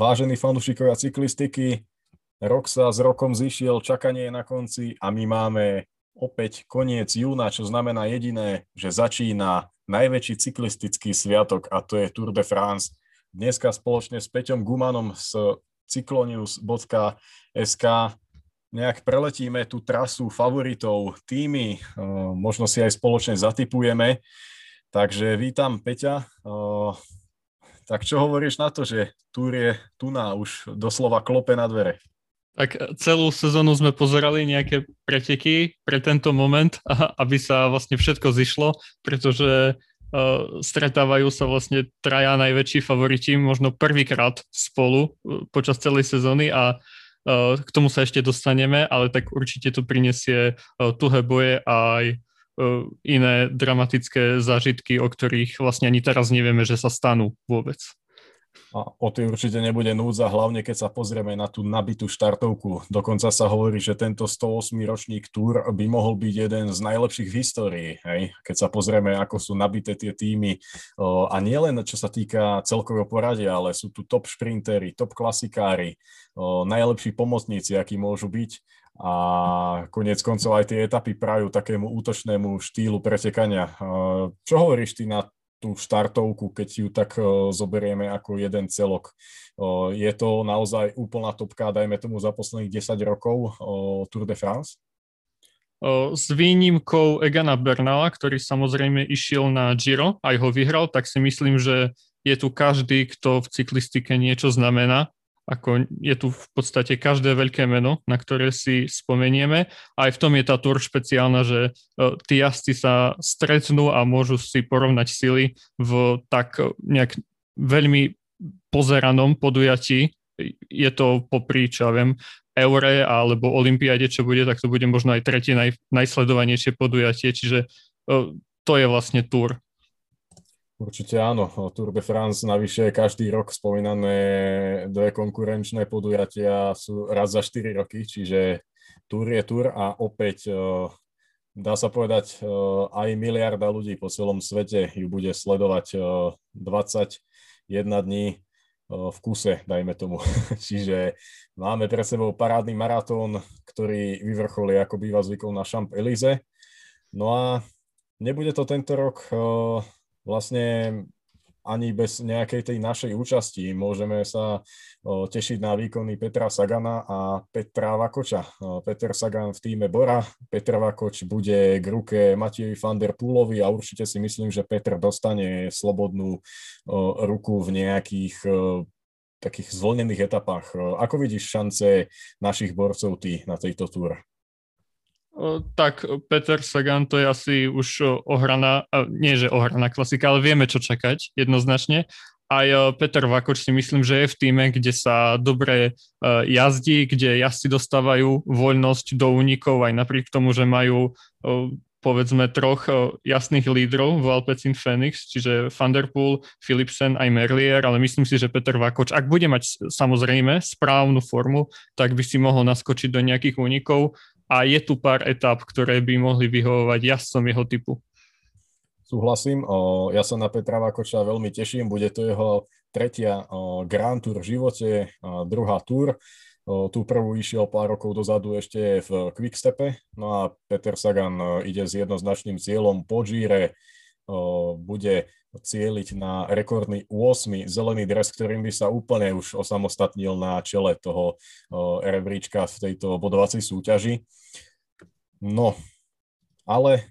Vážení fanúšikovia cyklistiky, rok sa s rokom zišiel, čakanie je na konci a my máme opäť koniec júna, čo znamená jediné, že začína najväčší cyklistický sviatok a to je Tour de France. Dneska spoločne s Peťom Gumanom z cyclonius.sk nejak preletíme tú trasu favoritov týmy, možno si aj spoločne zatipujeme. Takže vítam Peťa. Tak čo hovoríš na to, že Túr je tu na už doslova klope na dvere? Tak celú sezónu sme pozerali nejaké preteky pre tento moment, aby sa vlastne všetko zišlo, pretože uh, stretávajú sa vlastne traja najväčší favoriti, možno prvýkrát spolu uh, počas celej sezóny a uh, k tomu sa ešte dostaneme, ale tak určite to prinesie uh, tuhé boje aj iné dramatické zážitky, o ktorých vlastne ani teraz nevieme, že sa stanú vôbec. A o tej určite nebude núdza, hlavne keď sa pozrieme na tú nabitú štartovku. Dokonca sa hovorí, že tento 108 ročník túr by mohol byť jeden z najlepších v histórii. Hej? Keď sa pozrieme, ako sú nabité tie týmy. A nielen čo sa týka celkového poradia, ale sú tu top šprintery, top klasikári, najlepší pomocníci, akí môžu byť a konec koncov aj tie etapy prajú takému útočnému štýlu pretekania. Čo hovoríš ty na tú štartovku, keď ju tak zoberieme ako jeden celok? Je to naozaj úplná topka, dajme tomu za posledných 10 rokov Tour de France? S výnimkou Egana Bernala, ktorý samozrejme išiel na Giro, aj ho vyhral, tak si myslím, že je tu každý, kto v cyklistike niečo znamená ako je tu v podstate každé veľké meno, na ktoré si spomenieme. Aj v tom je tá tour špeciálna, že e, tí jazdci sa stretnú a môžu si porovnať sily v tak nejak veľmi pozeranom podujatí. Je to popri, čo ja viem, Eure alebo Olympiade, čo bude, tak to bude možno aj tretie naj, najsledovanejšie podujatie, čiže e, to je vlastne tour. Určite áno. Tour de France navyše každý rok spomínané dve konkurenčné podujatia sú raz za 4 roky, čiže Tour je Tour a opäť dá sa povedať aj miliarda ľudí po celom svete ju bude sledovať 21 e, dní v kuse, dajme tomu. Čiže máme pre sebou parádny maratón, ktorý vyvrcholí, ako býva zvykom na Champs-Élysées. No a nebude to tento rok vlastne ani bez nejakej tej našej účasti môžeme sa tešiť na výkony Petra Sagana a Petra Vakoča. Peter Sagan v týme Bora, Petr Vakoč bude k ruke Matiejovi van der Púlovi a určite si myslím, že Petr dostane slobodnú ruku v nejakých takých zvolnených etapách. Ako vidíš šance našich borcov ty na tejto túre? Tak Peter Sagan to je asi už ohraná, nie že ohraná klasika, ale vieme čo čakať jednoznačne. Aj Peter Vakoč si myslím, že je v týme, kde sa dobre jazdí, kde jazdci dostávajú voľnosť do únikov aj napriek tomu, že majú povedzme troch jasných lídrov v Alpecin Phoenix, čiže Vanderpool, Philipsen aj Merlier, ale myslím si, že Peter Vakoč, ak bude mať samozrejme správnu formu, tak by si mohol naskočiť do nejakých únikov a je tu pár etap, ktoré by mohli vyhovovať. Jazdcom jeho typu. Súhlasím, ja sa na Petra Vakoča veľmi teším, bude to jeho tretia Grand Tour v živote, druhá Tour. Tu prvú išiel pár rokov dozadu ešte v Quickstepe, no a Peter Sagan ide s jednoznačným cieľom po Gire, bude cieliť na rekordný 8. zelený dres, ktorým by sa úplne už osamostatnil na čele toho rebríčka v tejto bodovacej súťaži. No, ale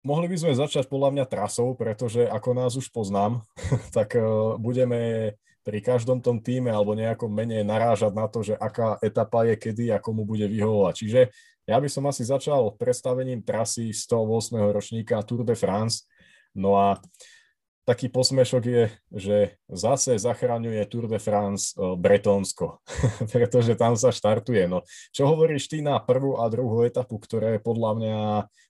mohli by sme začať podľa mňa trasou, pretože ako nás už poznám, tak budeme pri každom tom týme alebo nejakom mene narážať na to, že aká etapa je kedy a komu bude vyhovovať. Čiže ja by som asi začal predstavením trasy 108. ročníka Tour de France. No a taký posmešok je, že zase zachraňuje Tour de France e, Bretonsko, pretože tam sa štartuje. No, čo hovoríš ty na prvú a druhú etapu, ktoré podľa mňa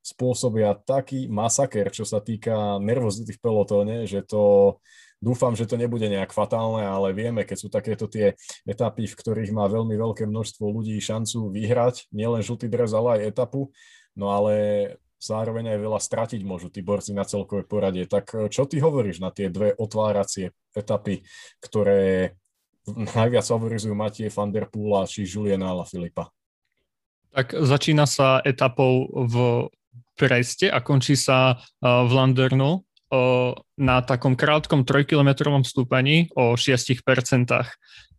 spôsobia taký masaker, čo sa týka nervozity v pelotóne, že to dúfam, že to nebude nejak fatálne, ale vieme, keď sú takéto tie etapy, v ktorých má veľmi veľké množstvo ľudí šancu vyhrať, nielen žltý dres, ale aj etapu, no ale zároveň aj veľa stratiť môžu tí borci na celkové poradie. Tak e, čo ty hovoríš na tie dve otváracie etapy, ktoré najviac favorizujú Matie van der Poola či Juliana Filipa. Tak začína sa etapou v Preste a končí sa v Landernu na takom krátkom trojkilometrovom stúpaní o 6%.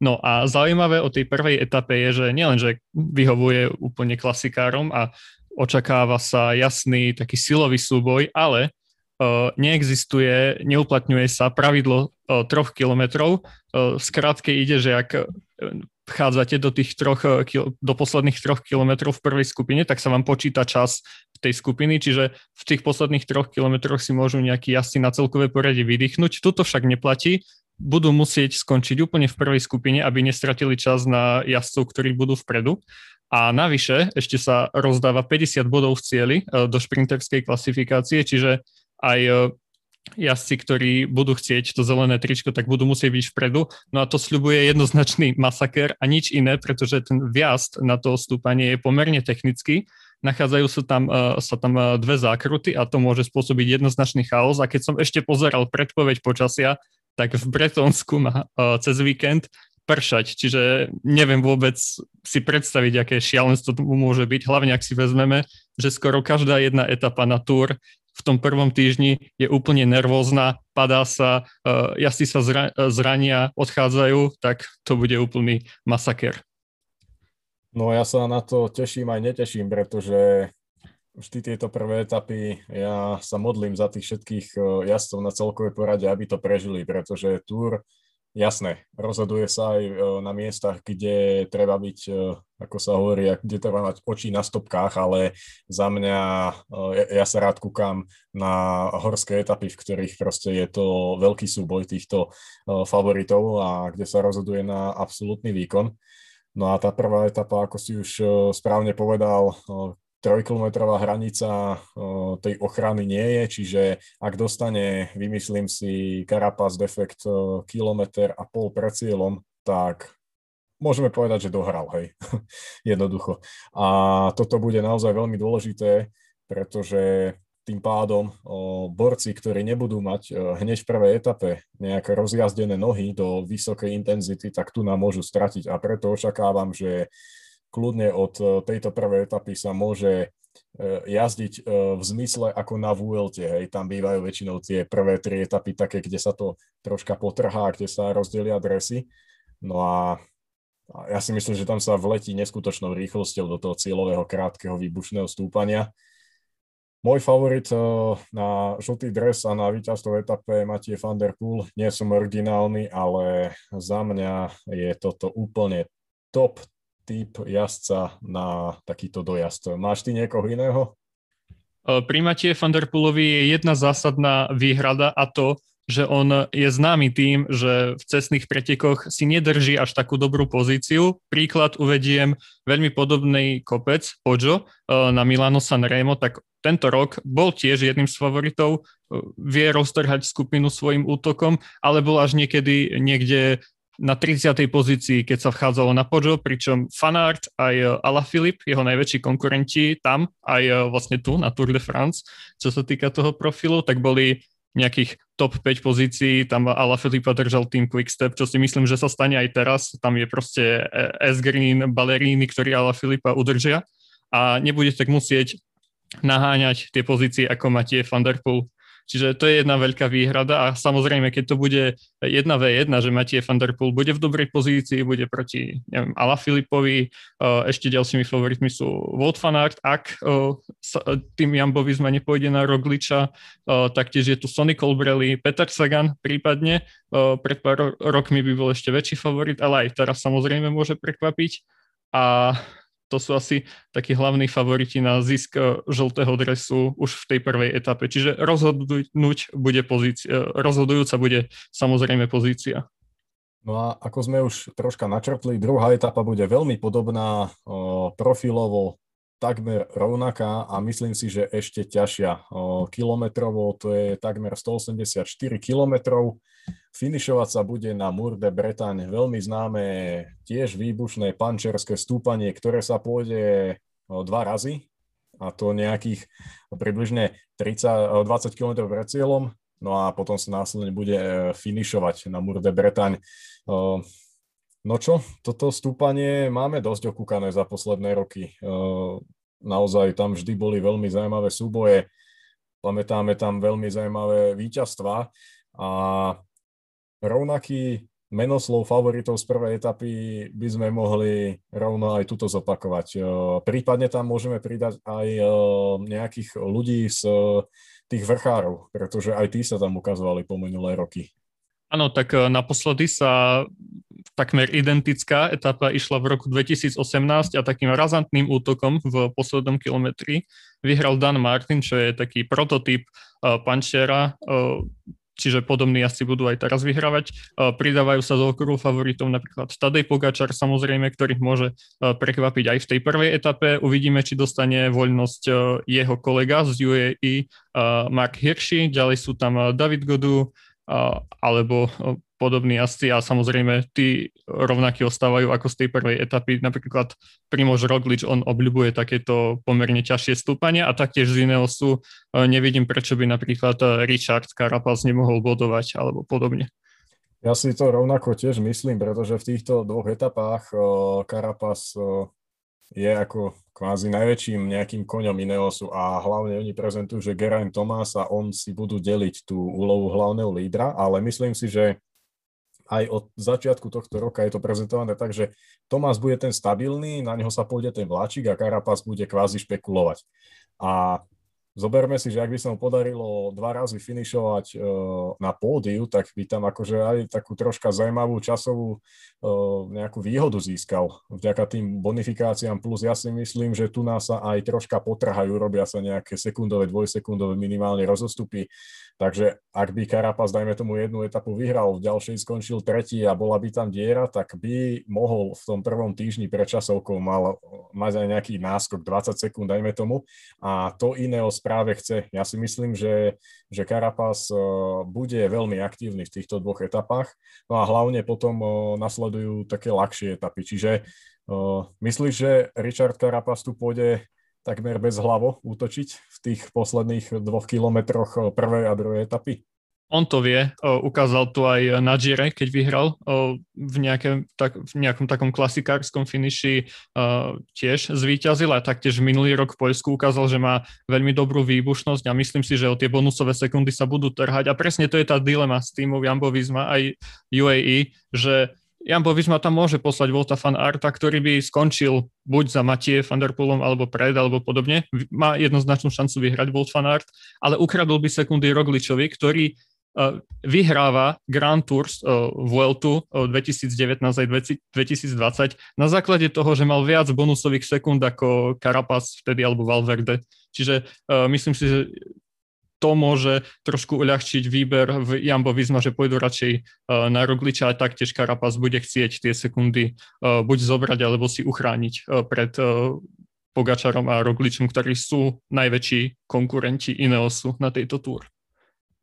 No a zaujímavé o tej prvej etape je, že nielen, že vyhovuje úplne klasikárom a očakáva sa jasný taký silový súboj, ale uh, neexistuje, neuplatňuje sa pravidlo uh, troch kilometrov. Uh, skrátke ide, že ak vchádzate do tých troch, do posledných troch kilometrov v prvej skupine, tak sa vám počíta čas tej skupiny, čiže v tých posledných troch kilometroch si môžu nejaký jazdci na celkové poradie vydýchnuť. Tuto však neplatí, budú musieť skončiť úplne v prvej skupine, aby nestratili čas na jazdcov, ktorí budú vpredu. A navyše ešte sa rozdáva 50 bodov v cieli e, do šprinterskej klasifikácie, čiže aj e, jazdci, ktorí budú chcieť to zelené tričko, tak budú musieť byť vpredu. No a to sľubuje jednoznačný masaker a nič iné, pretože ten viazd na to stúpanie je pomerne technický nachádzajú sa tam, uh, sa tam dve zákruty a to môže spôsobiť jednoznačný chaos. A keď som ešte pozeral predpoveď počasia, tak v Bretonsku má cez víkend pršať, čiže neviem vôbec si predstaviť, aké šialenstvo to môže byť, hlavne ak si vezmeme, že skoro každá jedna etapa na túr v tom prvom týždni je úplne nervózna, padá sa, uh, jazdci sa zra- zrania, odchádzajú, tak to bude úplný masaker. No ja sa na to teším aj neteším, pretože vždy tieto prvé etapy, ja sa modlím za tých všetkých e, jazdcov na celkovej porade, aby to prežili, pretože túr, jasné, rozhoduje sa aj e, na miestach, kde treba byť, e, ako sa hovorí, kde treba mať oči na stopkách, ale za mňa, ja sa rád kúkam na horské etapy, v ktorých proste je to veľký súboj týchto favoritov a kde sa rozhoduje na absolútny výkon. No a tá prvá etapa, ako si už e, správne povedal, e, trojkilometrová hranica tej ochrany nie je, čiže ak dostane, vymyslím si, Carapaz defekt kilometr a pol pred cieľom, tak môžeme povedať, že dohral, hej, jednoducho. A toto bude naozaj veľmi dôležité, pretože tým pádom borci, ktorí nebudú mať hneď v prvej etape nejaké rozjazdené nohy do vysokej intenzity, tak tu nám môžu stratiť. A preto očakávam, že kľudne od o, tejto prvej etapy sa môže e, jazdiť e, v zmysle ako na VLT, hej, tam bývajú väčšinou tie prvé tri etapy také, kde sa to troška potrhá, kde sa rozdelia dresy. No a ja si myslím, že tam sa vletí neskutočnou rýchlosťou do toho cieľového krátkeho výbušného stúpania môj favorit na žltý dres a na víťazstvo etape je Matie van der Poel. Nie som originálny, ale za mňa je toto úplne top typ jazdca na takýto dojazd. Máš ty niekoho iného? Eh, pri Matie van der je jedna zásadná výhrada a to, že on je známy tým, že v cestných pretekoch si nedrží až takú dobrú pozíciu. Príklad uvediem veľmi podobný kopec Poggio eh, na Milano Sanremo, tak tento rok bol tiež jedným z favoritov, e, vie roztrhať skupinu svojim útokom, ale bol až niekedy niekde na 30. pozícii, keď sa vchádzalo na Pojo, pričom Fanart aj Alaphilippe, jeho najväčší konkurenti tam, aj e, vlastne tu na Tour de France, čo sa týka toho profilu, tak boli nejakých top 5 pozícií, tam Alaphilippa držal tým Quickstep, čo si myslím, že sa stane aj teraz, tam je proste e, S. Green, Ballerini, ktorí Alaphilippa udržia a nebude tak musieť naháňať tie pozície, ako má tie Van der Poel. Čiže to je jedna veľká výhrada a samozrejme, keď to bude 1v1, že Matie van der Poel bude v dobrej pozícii, bude proti neviem, Ala Filipovi, ešte ďalšími favoritmi sú Wout van Aert, ak tým Jambovizma nepôjde na Rogliča, taktiež je tu Sonny Colbrelli, Peter Sagan prípadne, pred pár rokmi by bol ešte väčší favorit, ale aj teraz samozrejme môže prekvapiť. A to sú asi takí hlavní favoriti na zisk e, žltého dresu už v tej prvej etape. Čiže rozhodnúť bude pozícia, e, rozhodujúca bude samozrejme pozícia. No a ako sme už troška načrtli, druhá etapa bude veľmi podobná o, profilovo takmer rovnaká a myslím si, že ešte ťažšia. Kilometrovo to je takmer 184 kilometrov. Finišovať sa bude na Mur de Bretagne, veľmi známe tiež výbušné pančerské stúpanie, ktoré sa pôjde dva razy a to nejakých približne 30, 20 km pred cieľom, no a potom sa následne bude e, finišovať na Mur de Bretagne. No čo, toto stúpanie máme dosť okúkané za posledné roky. Naozaj tam vždy boli veľmi zaujímavé súboje. Pamätáme tam veľmi zaujímavé víťazstva a rovnaký menoslov favoritov z prvej etapy by sme mohli rovno aj tuto zopakovať. Prípadne tam môžeme pridať aj nejakých ľudí z tých vrchárov, pretože aj tí sa tam ukazovali po minulé roky. Áno, tak e, naposledy sa takmer identická etapa išla v roku 2018 a takým razantným útokom v poslednom kilometri vyhral Dan Martin, čo je taký prototyp uh, pančera, uh, čiže podobní asi budú aj teraz vyhrávať. Uh, pridávajú sa do okruhu favoritov napríklad Tadej Pogačar, samozrejme, ktorých môže prekvapiť aj v tej prvej etape. Uvidíme, či dostane voľnosť jeho kolega z UAE, Mark Hirschi, ďalej sú tam David Godu, alebo podobní jazdci a samozrejme tí rovnakí ostávajú ako z tej prvej etapy. Napríklad Primož Roglič, on obľubuje takéto pomerne ťažšie stúpania a taktiež z iného sú, nevidím prečo by napríklad Richard Carapaz nemohol bodovať alebo podobne. Ja si to rovnako tiež myslím, pretože v týchto dvoch etapách Carapaz je ako kvázi najväčším nejakým koňom Ineosu a hlavne oni prezentujú, že Geraint Thomas a on si budú deliť tú úlohu hlavného lídra, ale myslím si, že aj od začiatku tohto roka je to prezentované tak, že Tomás bude ten stabilný, na neho sa pôjde ten vláčik a Carapaz bude kvázi špekulovať. A Zoberme si, že ak by sa mu podarilo dva razy finišovať uh, na pódiu, tak by tam akože aj takú troška zaujímavú časovú uh, nejakú výhodu získal vďaka tým bonifikáciám, plus ja si myslím, že tu nás sa aj troška potrhajú, robia sa nejaké sekundové, dvojsekundové minimálne rozostupy, takže ak by Karapaz, dajme tomu jednu etapu vyhral, v ďalšej skončil tretí a bola by tam diera, tak by mohol v tom prvom týždni pred časovkou mal mať aj nejaký náskok 20 sekúnd, dajme tomu, a to iného práve chce. Ja si myslím, že, že Carapaz eh, bude veľmi aktívny v týchto dvoch etapách, no a hlavne potom eh, nasledujú také ľahšie etapy. Čiže uh, myslíš, že Richard Carapaz tu pôjde takmer bez hlavo útočiť v tých posledných dvoch kilometroch prvej a druhej etapy? on to vie, ukázal to aj na Gire, keď vyhral. V, nejakém, tak, v nejakom takom klasikárskom finiši tiež zvíťazil a taktiež minulý rok v Poľsku ukázal, že má veľmi dobrú výbušnosť a myslím si, že o tie bonusové sekundy sa budú trhať. A presne to je tá dilema s týmov Visma aj UAE, že Jambo Visma tam môže poslať Volta fan Arta, ktorý by skončil buď za Matie van der Poolom alebo pred, alebo podobne. Má jednoznačnú šancu vyhrať Volt fan Art, ale ukradol by sekundy Rogličovi, ktorý vyhráva Grand Tours Vueltu 2019 aj 2020 na základe toho, že mal viac bonusových sekúnd ako Carapaz vtedy alebo Valverde. Čiže myslím si, že to môže trošku uľahčiť výber v Jambo Visma, že pôjdu radšej na Rogliča a taktiež Carapaz bude chcieť tie sekundy buď zobrať alebo si uchrániť pred Pogačarom a Rogličom, ktorí sú najväčší konkurenti Ineosu na tejto túr.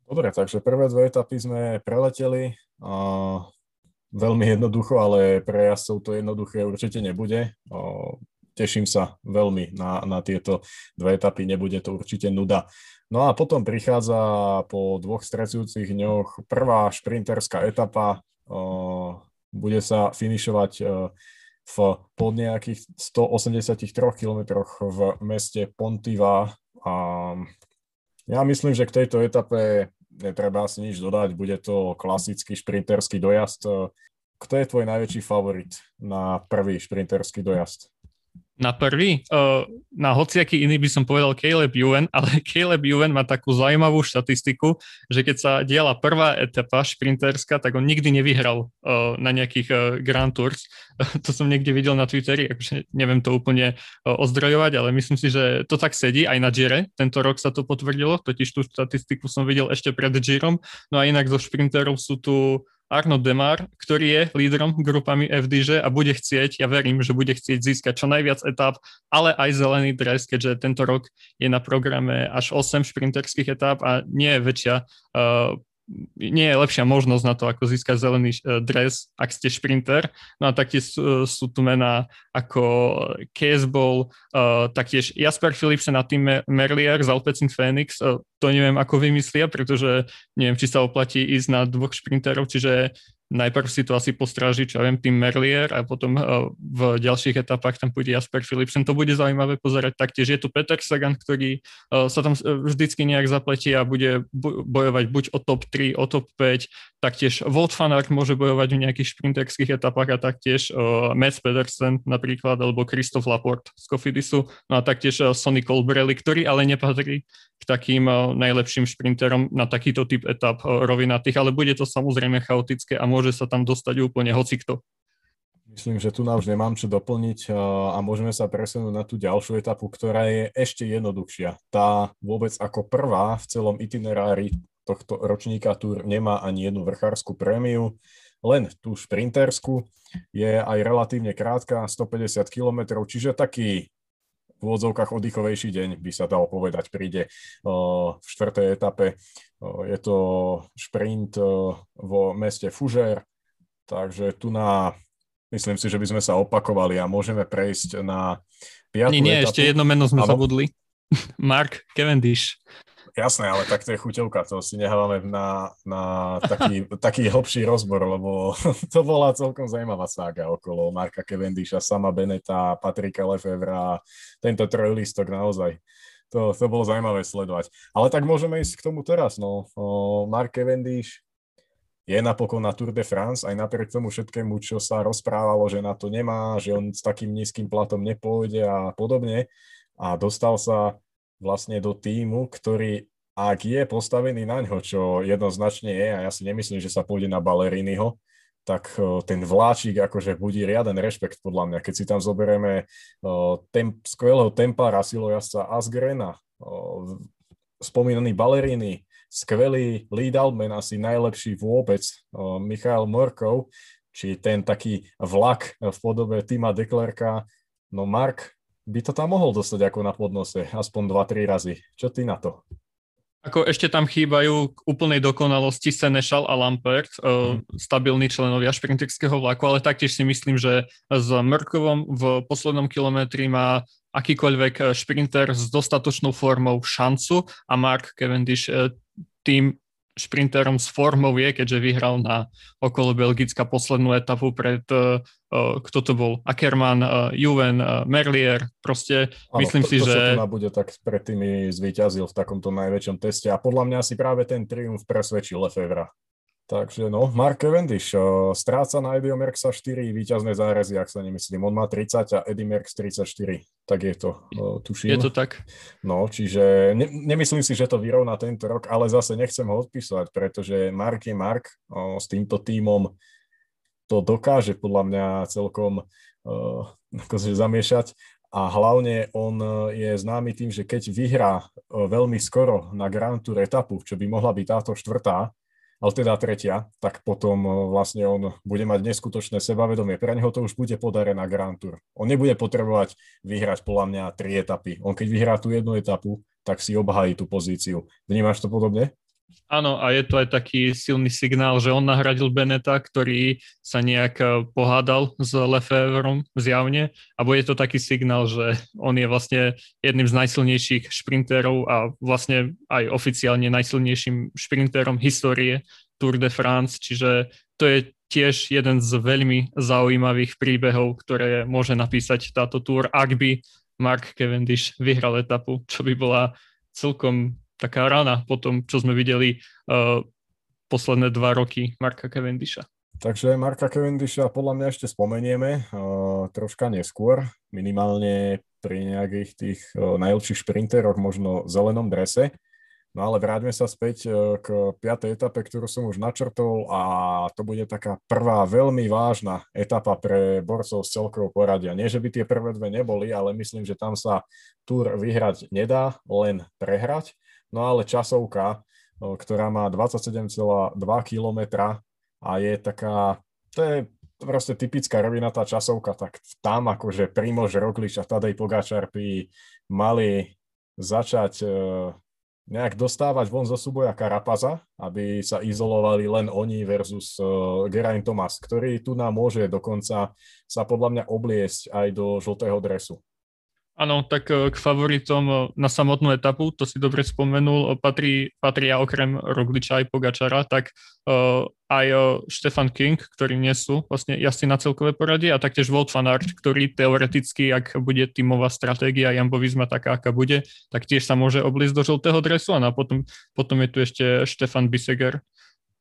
Dobre, takže prvé dve etapy sme preleteli. A veľmi jednoducho, ale pre jazdcov to jednoduché určite nebude. Teším sa veľmi na, na tieto dve etapy, nebude to určite nuda. No a potom prichádza po dvoch strecujúcich dňoch prvá šprinterská etapa. Bude sa finišovať v pod nejakých 183 km v meste Pontiva. A ja myslím, že k tejto etape netreba asi nič dodať, bude to klasický šprinterský dojazd. Kto je tvoj najväčší favorit na prvý šprinterský dojazd? Na prvý? Na hociaký iný by som povedal Caleb Ewan, ale Caleb Ewan má takú zaujímavú štatistiku, že keď sa diala prvá etapa šprinterská, tak on nikdy nevyhral na nejakých Grand Tours. To som niekde videl na Twitteri, akože neviem to úplne ozdrojovať, ale myslím si, že to tak sedí aj na Gire. Tento rok sa to potvrdilo, totiž tú štatistiku som videl ešte pred Girom. No a inak zo šprinterov sú tu Arno Demar, ktorý je lídrom grupami FDŽ a bude chcieť, ja verím, že bude chcieť získať čo najviac etáp, ale aj zelený dres, keďže tento rok je na programe až 8 šprinterských etáp a nie je väčšia uh, nie je lepšia možnosť na to, ako získať zelený e, dres, ak ste šprinter. No a taktiež sú, sú tu mená ako Caseball, uh, taktiež Jasper Philipsen a Tim Merlier z Alpecin Phoenix. Uh, to neviem, ako vymyslia, pretože neviem, či sa oplatí ísť na dvoch šprinterov, čiže najprv si to asi postráži, čo ja viem, tým Merlier a potom uh, v ďalších etapách tam pôjde Jasper Philipsen. To bude zaujímavé pozerať. Taktiež je tu Peter Sagan, ktorý uh, sa tam vždycky nejak zapletí a bude bojovať buď o top 3, o top 5. Taktiež Wout van Aert môže bojovať v nejakých šprinterských etapách a taktiež Mats Pedersen napríklad, alebo Christoph Laporte z Cofidisu. No a taktiež Sonny Colbrelli, ktorý ale nepatrí k takým najlepším šprinterom na takýto typ etap rovinatých, ale bude to samozrejme chaotické a môže sa tam dostať úplne hocikto. Myslím, že tu na už nemám čo doplniť a môžeme sa presunúť na tú ďalšiu etapu, ktorá je ešte jednoduchšia. Tá vôbec ako prvá v celom itinerári tohto ročníka Tour nemá ani jednu vrchárskú prémiu, len tú šprintersku. Je aj relatívne krátka, 150 km, čiže taký v úvodzovkách oddychovejší deň, by sa dalo povedať, príde v štvrtej etape. Je to šprint vo meste Fužer, takže tu na, myslím si, že by sme sa opakovali a môžeme prejsť na piatú Nie, nie, etapu. ešte jedno meno sme ano? zabudli. Mark Cavendish. Jasné, ale tak to je chuťovka, to si nehávame na, na taký, taký hlbší rozbor, lebo to bola celkom zaujímavá sága okolo Marka Cavendisha, sama Beneta, Patrika Lefevra, tento trojlistok naozaj. To, to bolo zaujímavé sledovať. Ale tak môžeme ísť k tomu teraz. No. O, Mark Cavendish je napokon na Tour de France, aj napriek tomu všetkému, čo sa rozprávalo, že na to nemá, že on s takým nízkym platom nepôjde a podobne. A dostal sa vlastne do týmu, ktorý ak je postavený na ňo, čo jednoznačne je, a ja si nemyslím, že sa pôjde na Baleriniho, tak ten vláčik akože budí riaden rešpekt podľa mňa. Keď si tam zoberieme temp, skvelého tempára silojazca Asgrena, spomínaný Balerini, skvelý lead outman, asi najlepší vôbec, Michael Morkov, či ten taký vlak v podobe Tima Deklerka, no Mark by to tam mohol dostať ako na podnose, aspoň 2-3 razy. Čo ty na to? Ako ešte tam chýbajú k úplnej dokonalosti Senešal a Lampert, mm. stabilní členovia šprinterského vlaku, ale taktiež si myslím, že s Mrkovom v poslednom kilometri má akýkoľvek eh, šprinter s dostatočnou formou šancu a Mark Cavendish eh, tým šprinterom s formou je, keďže vyhral na okolo Belgická poslednú etapu pred, uh, kto to bol, Ackermann, uh, Juven, uh, Merlier, proste ano, myslím to, si, to, že... To bude tak pred tými zvíťazil v takomto najväčšom teste. A podľa mňa si práve ten triumf presvedčil Lefevra. Takže no, Mark Cavendish stráca na Eddie Merckxa 4 výťazné zárezy, ak sa nemyslím. On má 30 a Eddie Merckx 34. Tak je to, tuším. Je to tak. No, čiže ne, nemyslím si, že to vyrovná tento rok, ale zase nechcem ho odpisovať, pretože Mark je Mark. Uh, s týmto tímom to dokáže podľa mňa celkom uh, akože zamiešať. A hlavne on je známy tým, že keď vyhrá veľmi skoro na Grand Tour etapu, čo by mohla byť táto štvrtá, ale teda tretia, tak potom e, vlastne on bude mať neskutočné sebavedomie. Pre neho to už bude podarená Grand Tour. On nebude potrebovať vyhrať podľa mňa tri etapy. On keď vyhrá tú jednu etapu, tak si obhají tú pozíciu. Vnímaš to podobne? Áno, a je to aj taký silný signál, že on nahradil Beneta, ktorý sa nejak eh, pohádal s Lefevrom zjavne. A bude to taký signál, že on je vlastne jedným z najsilnejších šprinterov a vlastne aj oficiálne najsilnejším šprinterom histórie Tour de France, čiže to je tiež jeden z veľmi zaujímavých príbehov, ktoré môže napísať táto Tour, ak by Mark Cavendish vyhral etapu, čo by bola celkom taká rana po tom, čo sme videli uh, posledné dva roky Marka Cavendisha. Takže Marka Cavendisha podľa mňa ešte spomenieme uh, troška neskôr, minimálne pri nejakých tých uh, najlepších šprinteroch, možno v zelenom drese. No ale vráťme sa späť k piatej etape, ktorú som už načrtol a to bude taká prvá veľmi vážna etapa pre borcov z celkového poradia. Nie, že by tie prvé dve neboli, ale myslím, že tam sa túr vyhrať nedá, len prehrať. No ale časovka, ktorá má 27,2 km a je taká, to je proste typická rovinatá časovka, tak tam akože Primož Roglič a Tadej Pogačar by mali začať e, nejak dostávať von zo súboja Karapaza, aby sa izolovali len oni versus e, Geraint Thomas, ktorý tu nám môže dokonca sa podľa mňa obliesť aj do žltého dresu. Áno, tak e, k favoritom e, na samotnú etapu, to si dobre spomenul, e, patrí, patria okrem Rogliča aj Pogačara, tak uh, aj uh, Stefan King, ktorí nie sú vlastne jazdci na celkové poradie a taktiež Wout van Aert, ktorý teoreticky, ak bude tímová stratégia Jambo Visma taká, aká bude, tak tiež sa môže oblísť do žltého dresu a potom, potom je tu ešte Stefan Biseger.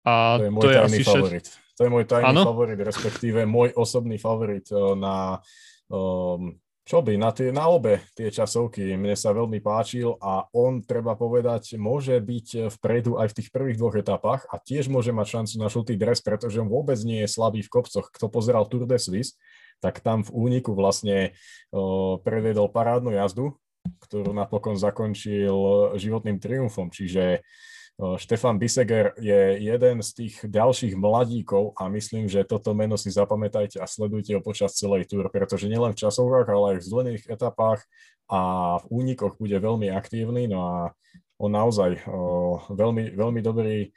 A to je môj to je tajný favorit. Šet... To je môj tajný ano? favorit, respektíve môj osobný favorit na um, čo by, na, tie, na obe tie časovky mne sa veľmi páčil a on, treba povedať, môže byť vpredu aj v tých prvých dvoch etapách a tiež môže mať šancu na žltý dres, pretože on vôbec nie je slabý v kopcoch. Kto pozeral Tour de Suisse, tak tam v úniku vlastne o, previedol parádnu jazdu, ktorú napokon zakončil životným triumfom. Čiže Štefan Biseger je jeden z tých ďalších mladíkov a myslím, že toto meno si zapamätajte a sledujte ho počas celej túr, pretože nielen v časovkách, ale aj v zdvojených etapách a v únikoch bude veľmi aktívny, no a on naozaj veľmi, veľmi dobrý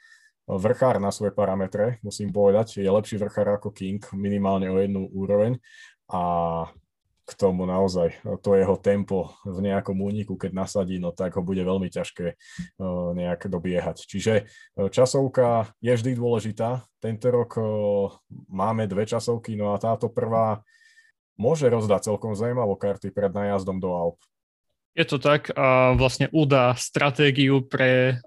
vrchár na svoje parametre, musím povedať, je lepší vrchár ako King, minimálne o jednu úroveň. A k tomu naozaj to jeho tempo v nejakom úniku, keď nasadí, no tak ho bude veľmi ťažké nejak dobiehať. Čiže časovka je vždy dôležitá. Tento rok máme dve časovky, no a táto prvá môže rozdať celkom zaujímavé karty pred nájazdom do Alp. Je to tak a vlastne udá stratégiu pre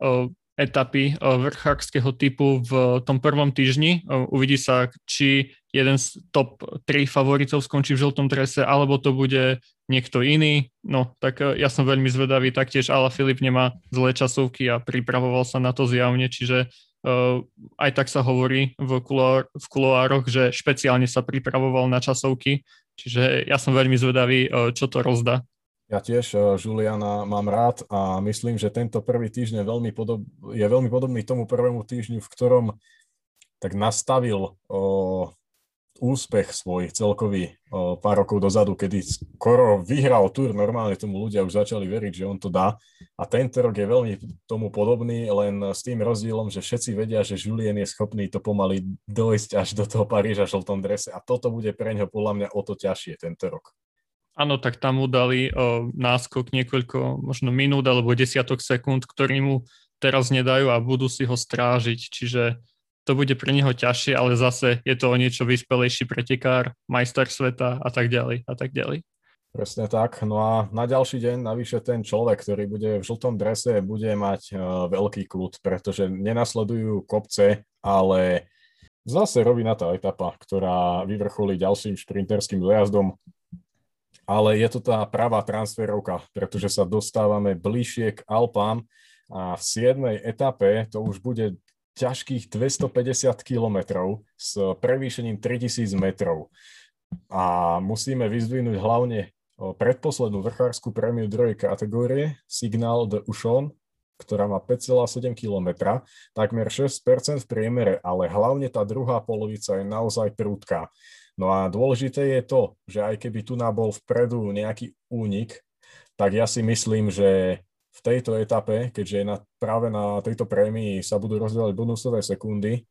etapy vrchárskeho typu v tom prvom týždni. Uvidí sa, či jeden z top 3 favoritov skončí v žltom drese, alebo to bude niekto iný. No, tak e, ja som veľmi zvedavý. Taktiež Ala Filip nemá zlé časovky a pripravoval sa na to zjavne, čiže uh, aj tak sa hovorí v, kuloár, v kuloároch, že špeciálne sa pripravoval na časovky, čiže ja som veľmi zvedavý, uh, čo to rozdá. Ja tiež uh, Juliana mám rád a myslím, že tento prvý týždeň veľmi, podob, je veľmi podobný tomu prvému týždňu, v ktorom tak nastavil uh, úspech svoj celkový o, pár rokov dozadu, kedy skoro vyhral tur, normálne tomu ľudia už začali veriť, že on to dá. A tento rok je veľmi tomu podobný, len s tým rozdielom, že všetci vedia, že Julien je schopný to pomaly dojsť až do toho Paríža v žltom drese a toto bude pre ňo podľa mňa o to ťažšie tento rok. Áno, tak tam mu dali o, náskok niekoľko, možno minút alebo desiatok sekúnd, ktorý mu teraz nedajú a budú si ho strážiť. Čiže to bude pre neho ťažšie, ale zase je to o niečo vyspelejší pretekár, majster sveta a tak ďalej a tak ďalej. Presne tak. No a na ďalší deň navyše ten človek, ktorý bude v žltom drese, bude mať uh, veľký kľud, pretože nenasledujú kopce, ale zase robí na tá etapa, ktorá vyvrcholí ďalším šprinterským dojazdom. Ale je to tá pravá transferovka, pretože sa dostávame bližšie k Alpám a v 7. etape to už bude ťažkých 250 kilometrov s prevýšením 3000 metrov. A musíme vyzdvihnúť hlavne predposlednú vrchárskú prémiu druhej kategórie Signal de Ušon, ktorá má 5,7 km, takmer 6% v priemere, ale hlavne tá druhá polovica je naozaj prúdka. No a dôležité je to, že aj keby tu bol vpredu nejaký únik, tak ja si myslím, že v tejto etape, keďže na, práve na tejto prémii sa budú rozdielovať bonusové sekundy,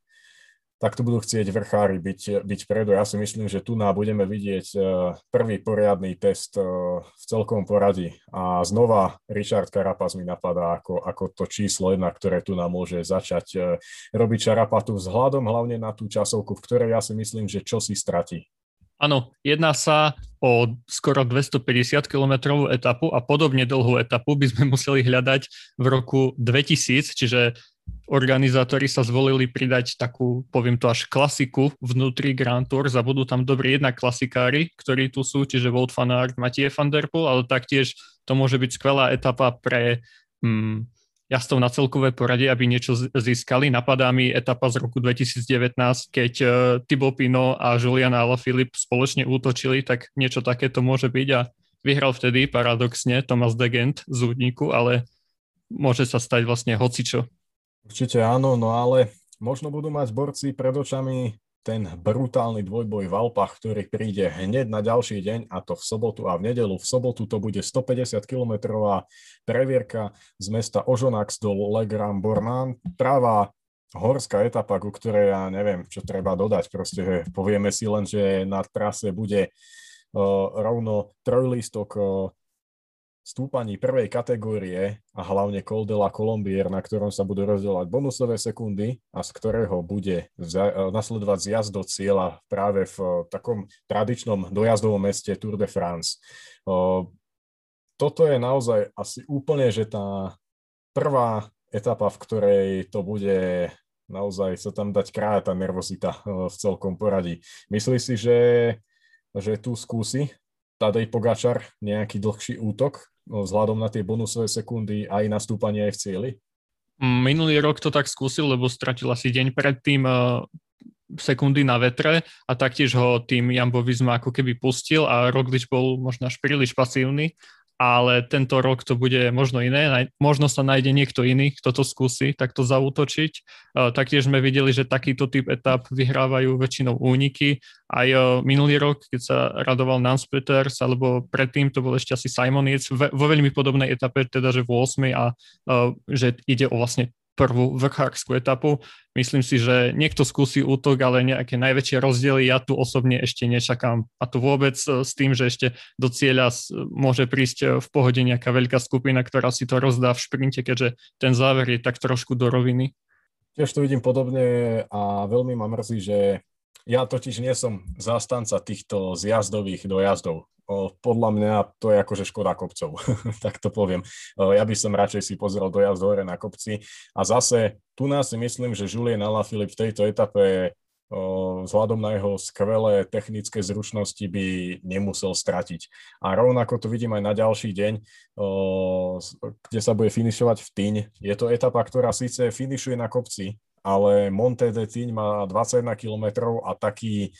tak tu budú chcieť vrchári byť, byť predu. Ja si myslím, že tu budeme vidieť e, prvý poriadny test e, v celkom poradí. A znova Richard Carapaz mi napadá ako, ako to číslo jedna, ktoré tu nám môže začať e, robiť Čarapatu vzhľadom hlavne na tú časovku, v ktorej ja si myslím, že čo si stratí. Áno, jedná sa o skoro 250 km etapu a podobne dlhú etapu by sme museli hľadať v roku 2000, čiže organizátori sa zvolili pridať takú, poviem to až klasiku vnútri Grand Tour, zabudú tam dobrí jedna klasikári, ktorí tu sú, čiže Wout van Aert, Mathieu van der Poel, ale taktiež to môže byť skvelá etapa pre hmm, jazdcov na celkové poradie, aby niečo získali. Napadá mi etapa z roku 2019, keď uh, Thibaut Pino a Julian Alaphilippe spoločne útočili, tak niečo takéto môže byť a vyhral vtedy paradoxne Thomas Degent z údniku, ale môže sa stať vlastne hocičo. Určite áno, no ale možno budú mať borci pred očami ten brutálny dvojboj v Alpách, ktorý príde hneď na ďalší deň a to v sobotu a v nedelu. V sobotu to bude 150 kilometrová previerka z mesta Ožonax do Le Grand Bornand. Práva horská etapa, ku ktorej ja neviem, čo treba dodať. Proste povieme si len, že na trase bude uh, rovno trojlistok uh, stúpaní prvej kategórie a hlavne Col de la Colombier, na ktorom sa budú rozdielovať bonusové sekundy a z ktorého bude za, nasledovať zjazd do cieľa práve v takom tradičnom dojazdovom meste Tour de France. Toto je naozaj asi úplne, že tá prvá etapa, v ktorej to bude naozaj sa tam dať krája tá nervozita v celkom poradí. Myslíš si, že, že tu skúsi Tadej Pogačar nejaký dlhší útok No, vzhľadom na tie bonusové sekundy aj nastúpanie aj v cieli? Minulý rok to tak skúsil, lebo stratil asi deň predtým uh, sekundy na vetre a taktiež ho tým Jambo Visma ako keby pustil a Roglič bol možno až príliš pasívny ale tento rok to bude možno iné. Možno sa nájde niekto iný, kto to skúsi takto zautočiť. E, taktiež sme videli, že takýto typ etap vyhrávajú väčšinou úniky. Aj e, minulý rok, keď sa radoval Nance Peters, alebo predtým to bol ešte asi Simon Yates vo veľmi podobnej etape, teda že v 8. a e, že ide o vlastne prvú vrchárskú etapu. Myslím si, že niekto skúsi útok, ale nejaké najväčšie rozdiely ja tu osobne ešte nečakám. A tu vôbec e, s tým, že ešte do cieľa môže prísť e, v pohode nejaká veľká skupina, ktorá si to rozdá v šprinte, keďže ten záver je tak trošku do roviny. Tiež to vidím podobne a veľmi ma mrzí, že ja totiž nie som zástanca týchto zjazdových dojazdov. Podľa mňa to je akože škoda kopcov, tak to poviem. Ja by som radšej si pozrel dojazd hore na kopci a zase tu nás si myslím, že Julien Alaphilippe v tejto etape vzhľadom na jeho skvelé technické zručnosti by nemusel stratiť. A rovnako to vidím aj na ďalší deň, kde sa bude finišovať v Tyň. Je to etapa, ktorá síce finišuje na kopci, ale Monte de Tíň má 21 km a taký,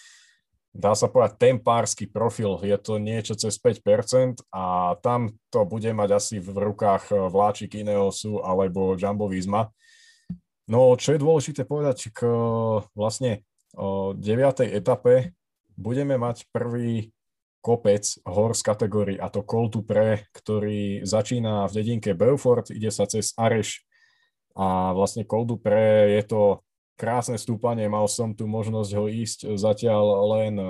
dá sa povedať, tempársky profil. Je to niečo cez 5% a tam to bude mať asi v rukách eh, vláčik Ineosu alebo Jumbo Visma. No, čo je dôležité povedať k vlastne o 9. etape, budeme mať prvý kopec hor z kategórií, a to Col Pre, ktorý začína v dedinke Beaufort, ide sa cez Areš a vlastne Col Pre je to krásne stúpanie, mal som tu možnosť ho ísť zatiaľ len e,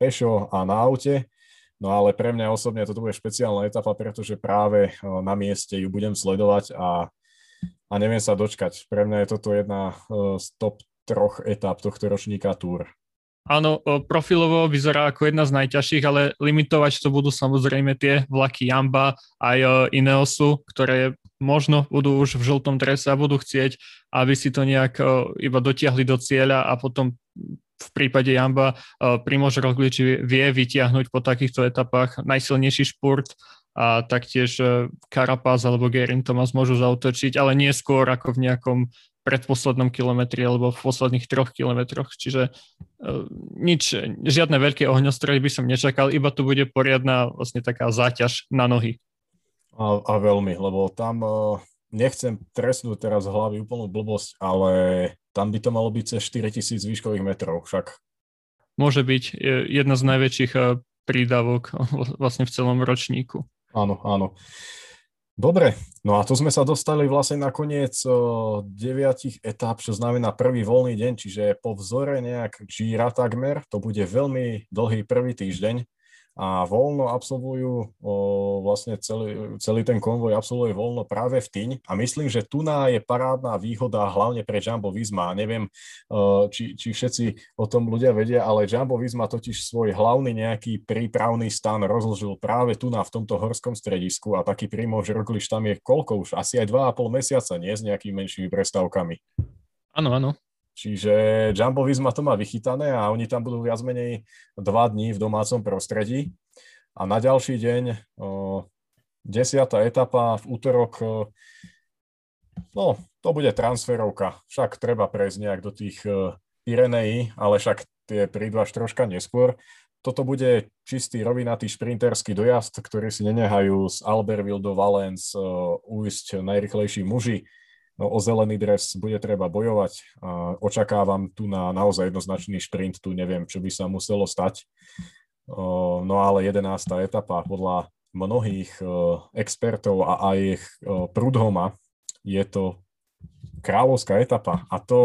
pešo a na aute, no ale pre mňa osobne toto bude špeciálna etapa, pretože práve e, na mieste ju budem sledovať a, a neviem sa dočkať. Pre mňa je toto jedna e, z top troch etap tohto ročníka Tour. Áno, profilovo vyzerá ako jedna z najťažších, ale limitovať to budú samozrejme tie vlaky Jamba aj Ineosu, ktoré možno budú už v žltom drese a budú chcieť, aby si to nejak iba dotiahli do cieľa a potom v prípade Jamba Primož Roglič vie vytiahnuť po takýchto etapách najsilnejší špurt a taktiež Carapaz alebo Gerin Thomas môžu zautočiť, ale nie skôr ako v nejakom predposlednom kilometri alebo v posledných troch kilometroch. Čiže uh, nič, žiadne veľké ohňostrely by som nečakal, iba tu bude poriadna vlastne taká záťaž na nohy. A, a veľmi, lebo tam uh, nechcem trestnúť teraz hlavy úplnú blbosť, ale tam by to malo byť cez 4000 výškových metrov však. Môže byť jedna z najväčších uh, prídavok vlastne v celom ročníku. Áno, áno. Dobre, no a to sme sa dostali vlastne na koniec deviatich etáp, čo znamená prvý voľný deň, čiže po vzore nejak Gira takmer, to bude veľmi dlhý prvý týždeň a voľno absolvujú o, vlastne celý, celý ten konvoj absolvuje voľno práve v Tyň a myslím, že tu je parádna výhoda hlavne pre Jumbo Visma. Neviem, o, či, či všetci o tom ľudia vedia, ale Jumbo Visma totiž svoj hlavný nejaký prípravný stan rozložil práve tu na v tomto horskom stredisku a taký Primož Roglič tam je koľko už? Asi aj 2,5 mesiaca, nie? S nejakými menšími prestávkami. Áno, áno. Čiže Jumbo Visma to má vychytané a oni tam budú viac menej dva dní v domácom prostredí. A na ďalší deň, o, desiatá etapa v útorok, no to bude transferovka. Však treba prejsť nejak do tých Pireneí, ale však tie prídu až troška neskôr. Toto bude čistý rovinatý šprinterský dojazd, ktorý si nenehajú z Albertville do Valence ujsť najrychlejší muži no, o zelený dres bude treba bojovať. A očakávam tu na naozaj jednoznačný šprint, tu neviem, čo by sa muselo stať. No ale 11. etapa podľa mnohých expertov a aj Prudhoma je to kráľovská etapa a to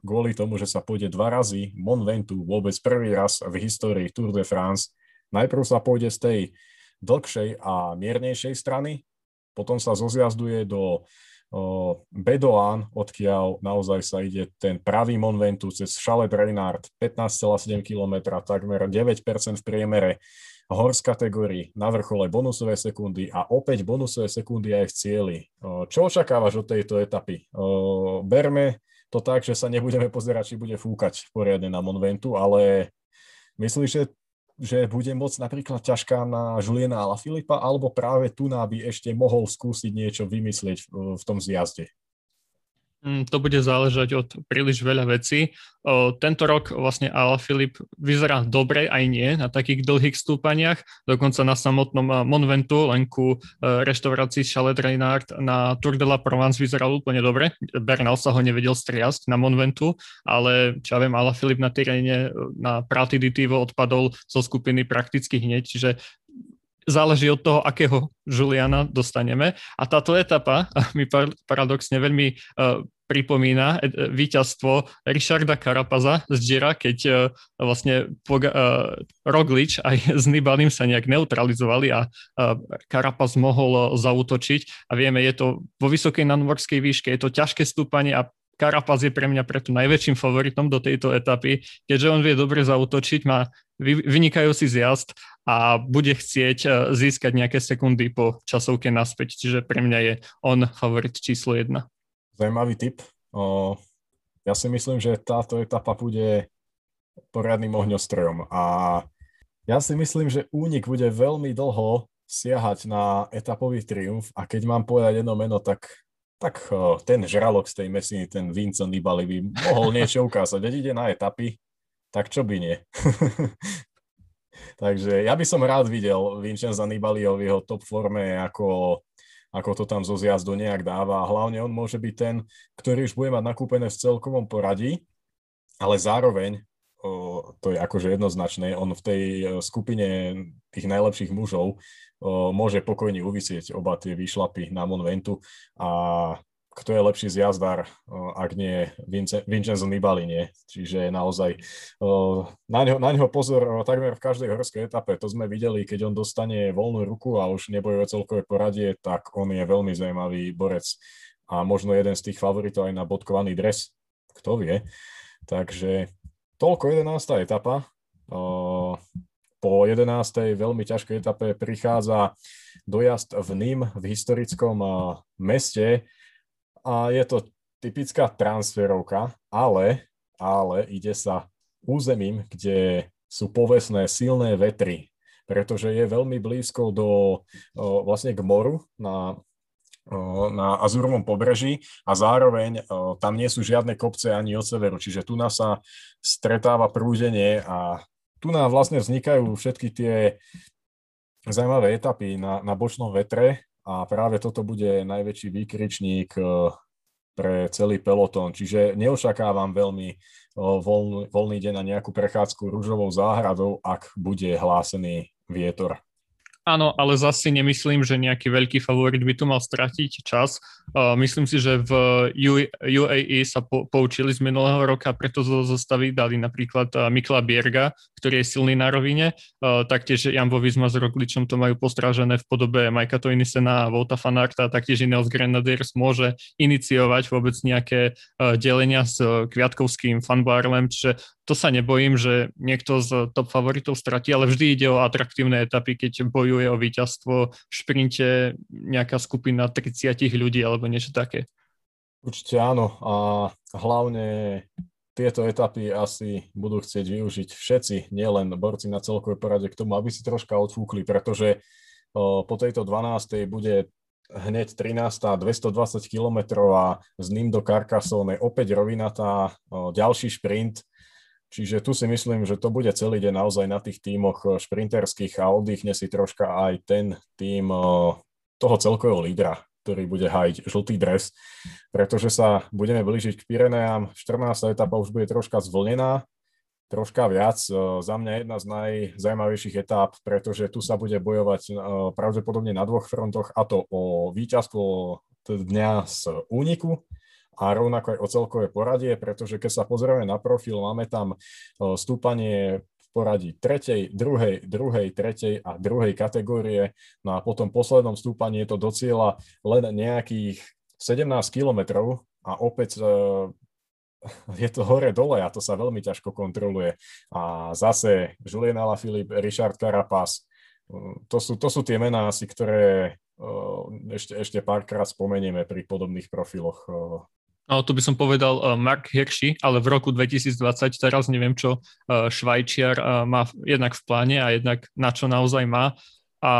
kvôli tomu, že sa pôjde dva razy Mont Ventoux, vôbec prvý raz v histórii Tour de France. Najprv sa pôjde z tej dlhšej a miernejšej strany. Potom sa zozjazduje do Bedoan, odkiaľ naozaj sa ide ten pravý Mont Ventoux cez Chalet Reynard, 15,7 km, takmer 9% v priemere, hors kategórií, na vrchole bonusové sekundy a opäť bonusové sekundy aj v cieli. Čo očakávaš od tejto etapy? Berme to tak, že sa nebudeme pozerať, či bude fúkať poriadne na Mont Ventoux, ale myslíš, že že bude môcť napríklad ťažká na Juliana Ala Filipa, alebo práve tu by ešte mohol skúsiť niečo vymyslieť v, v tom zjazde? Mm, to bude záležať od príliš veľa vecí. Tento rok vlastne Ala Filip vyzerá dobre aj nie na takých dlhých stúpaniach, dokonca na samotnom Monventu, len ku e, reštaurácii Chalet Reynard na Tour de la Provence vyzeral úplne dobre. Bernal sa ho nevedel striasť na Monventu, ale čo ja viem, Ala Filip na teréne na Pratiditivo odpadol zo skupiny prakticky hneď, čiže záleží od toho, akého Juliana dostaneme. A táto etapa mi paradoxne veľmi uh, pripomína uh, víťazstvo Richarda Karapaza z Gira, keď uh, vlastne Poga, uh, Roglič aj s Nibalim sa nejak neutralizovali a uh, Karapaz mohol uh, zautočiť. A vieme, je to vo vysokej nadmorskej výške, je to ťažké stúpanie a Karapaz je pre mňa preto najväčším favoritom do tejto etapy, keďže on vie dobre zautočiť, má vynikajúci zjazd a bude chcieť e, získať nejaké sekundy po časovke naspäť, čiže pre mňa je on favorit číslo jedna. Zajímavý tip. Ja si myslím, že táto etapa bude poriadnym ohňostrojom a ja si myslím, že únik bude veľmi dlho siahať na etapový triumf a keď mám povedať jedno meno, tak tak ten žralok z tej mesiny, ten Vincent Nibali by mohol niečo ukázať. Veď ide na etapy, tak čo by nie. Takže ja by som rád videl Vincenza Nibaliho v jeho top forme, ako, ako to tam zo zjazdu nejak dáva. Hlavne on môže byť ten, ktorý už bude mať nakúpené v celkovom poradí, ale zároveň to je akože jednoznačné. On v tej skupine tých najlepších mužov môže pokojne uvisieť oba tie výšlapy na Monventu a kto je lepší z jazdár, ak nie Vincenzo Nibali, nie. Čiže naozaj na ňo, na ňo pozor takmer v každej horskej etape. To sme videli, keď on dostane voľnú ruku a už nebojuje celkové poradie, tak on je veľmi zaujímavý borec a možno jeden z tých favoritov aj na bodkovaný dres. Kto vie. Takže toľko 11. etapa po 11. veľmi ťažkej etape prichádza dojazd v Ním v historickom meste a je to typická transferovka, ale, ale ide sa územím, kde sú povestné silné vetry, pretože je veľmi blízko do, vlastne k moru na na Azurovom pobreží a zároveň tam nie sú žiadne kopce ani od severu, čiže tu nás sa stretáva prúdenie a tu nám vlastne vznikajú všetky tie zaujímavé etapy na, na bočnom vetre a práve toto bude najväčší výkričník pre celý peloton. Čiže neočakávam veľmi voľný, voľný deň na nejakú prechádzku rúžovou záhradou, ak bude hlásený vietor. Áno, ale zase nemyslím, že nejaký veľký favorit by tu mal stratiť čas. Uh, myslím si, že v UAE sa po, poučili z minulého roka, preto zo zostavy dali napríklad uh, Mikla Bierga, ktorý je silný na rovine. Uh, taktiež Jambo Visma s Rogličom to majú postrážené v podobe Majka Toinisena a Volta Fanarta, taktiež Ineos Grenadiers môže iniciovať vôbec nejaké uh, delenia s uh, Kviatkovským fanbarlem, čiže to sa nebojím, že niekto z top favoritov stratí, ale vždy ide o atraktívne etapy, keď bojuje o víťazstvo v šprinte nejaká skupina 30 ľudí alebo niečo také. Určite áno a hlavne tieto etapy asi budú chcieť využiť všetci, nielen borci na celkovej porade k tomu, aby si troška odfúkli, pretože po tejto 12. bude hneď 13. 220 km a z ním do Carcassonne opäť rovinatá, ďalší šprint Čiže tu si myslím, že to bude celý deň naozaj na tých tímoch eh, šprinterských a oddychne si troška aj ten tím eh, toho celkového lídra, ktorý bude hájiť žltý dres, pretože sa budeme blížiť k Pireneám. 14. etapa už bude troška zvlnená, troška viac. Eh, za mňa jedna z najzajímavejších etáp, pretože tu sa bude bojovať pravdepodobne na dvoch frontoch, a to o víťazstvo dňa z úniku a rovnako aj o celkové poradie, pretože keď sa pozrieme na profil, máme tam stúpanie poradí tretej, druhej, druhej, tretej a druhej kategórie. No a potom poslednom stúpaní je to do cieľa len nejakých 17 kilometrov a opäť je to hore-dole a to sa veľmi ťažko kontroluje. A zase Julien Alaphilippe, Richard Carapaz, to sú, to sú tie mená asi, ktoré ešte, ešte párkrát spomenieme pri podobných profiloch No, tu by som povedal uh, Mark Hirschi, ale v roku 2020 teraz neviem, čo uh, Švajčiar uh, má jednak v pláne a jednak na čo naozaj má. A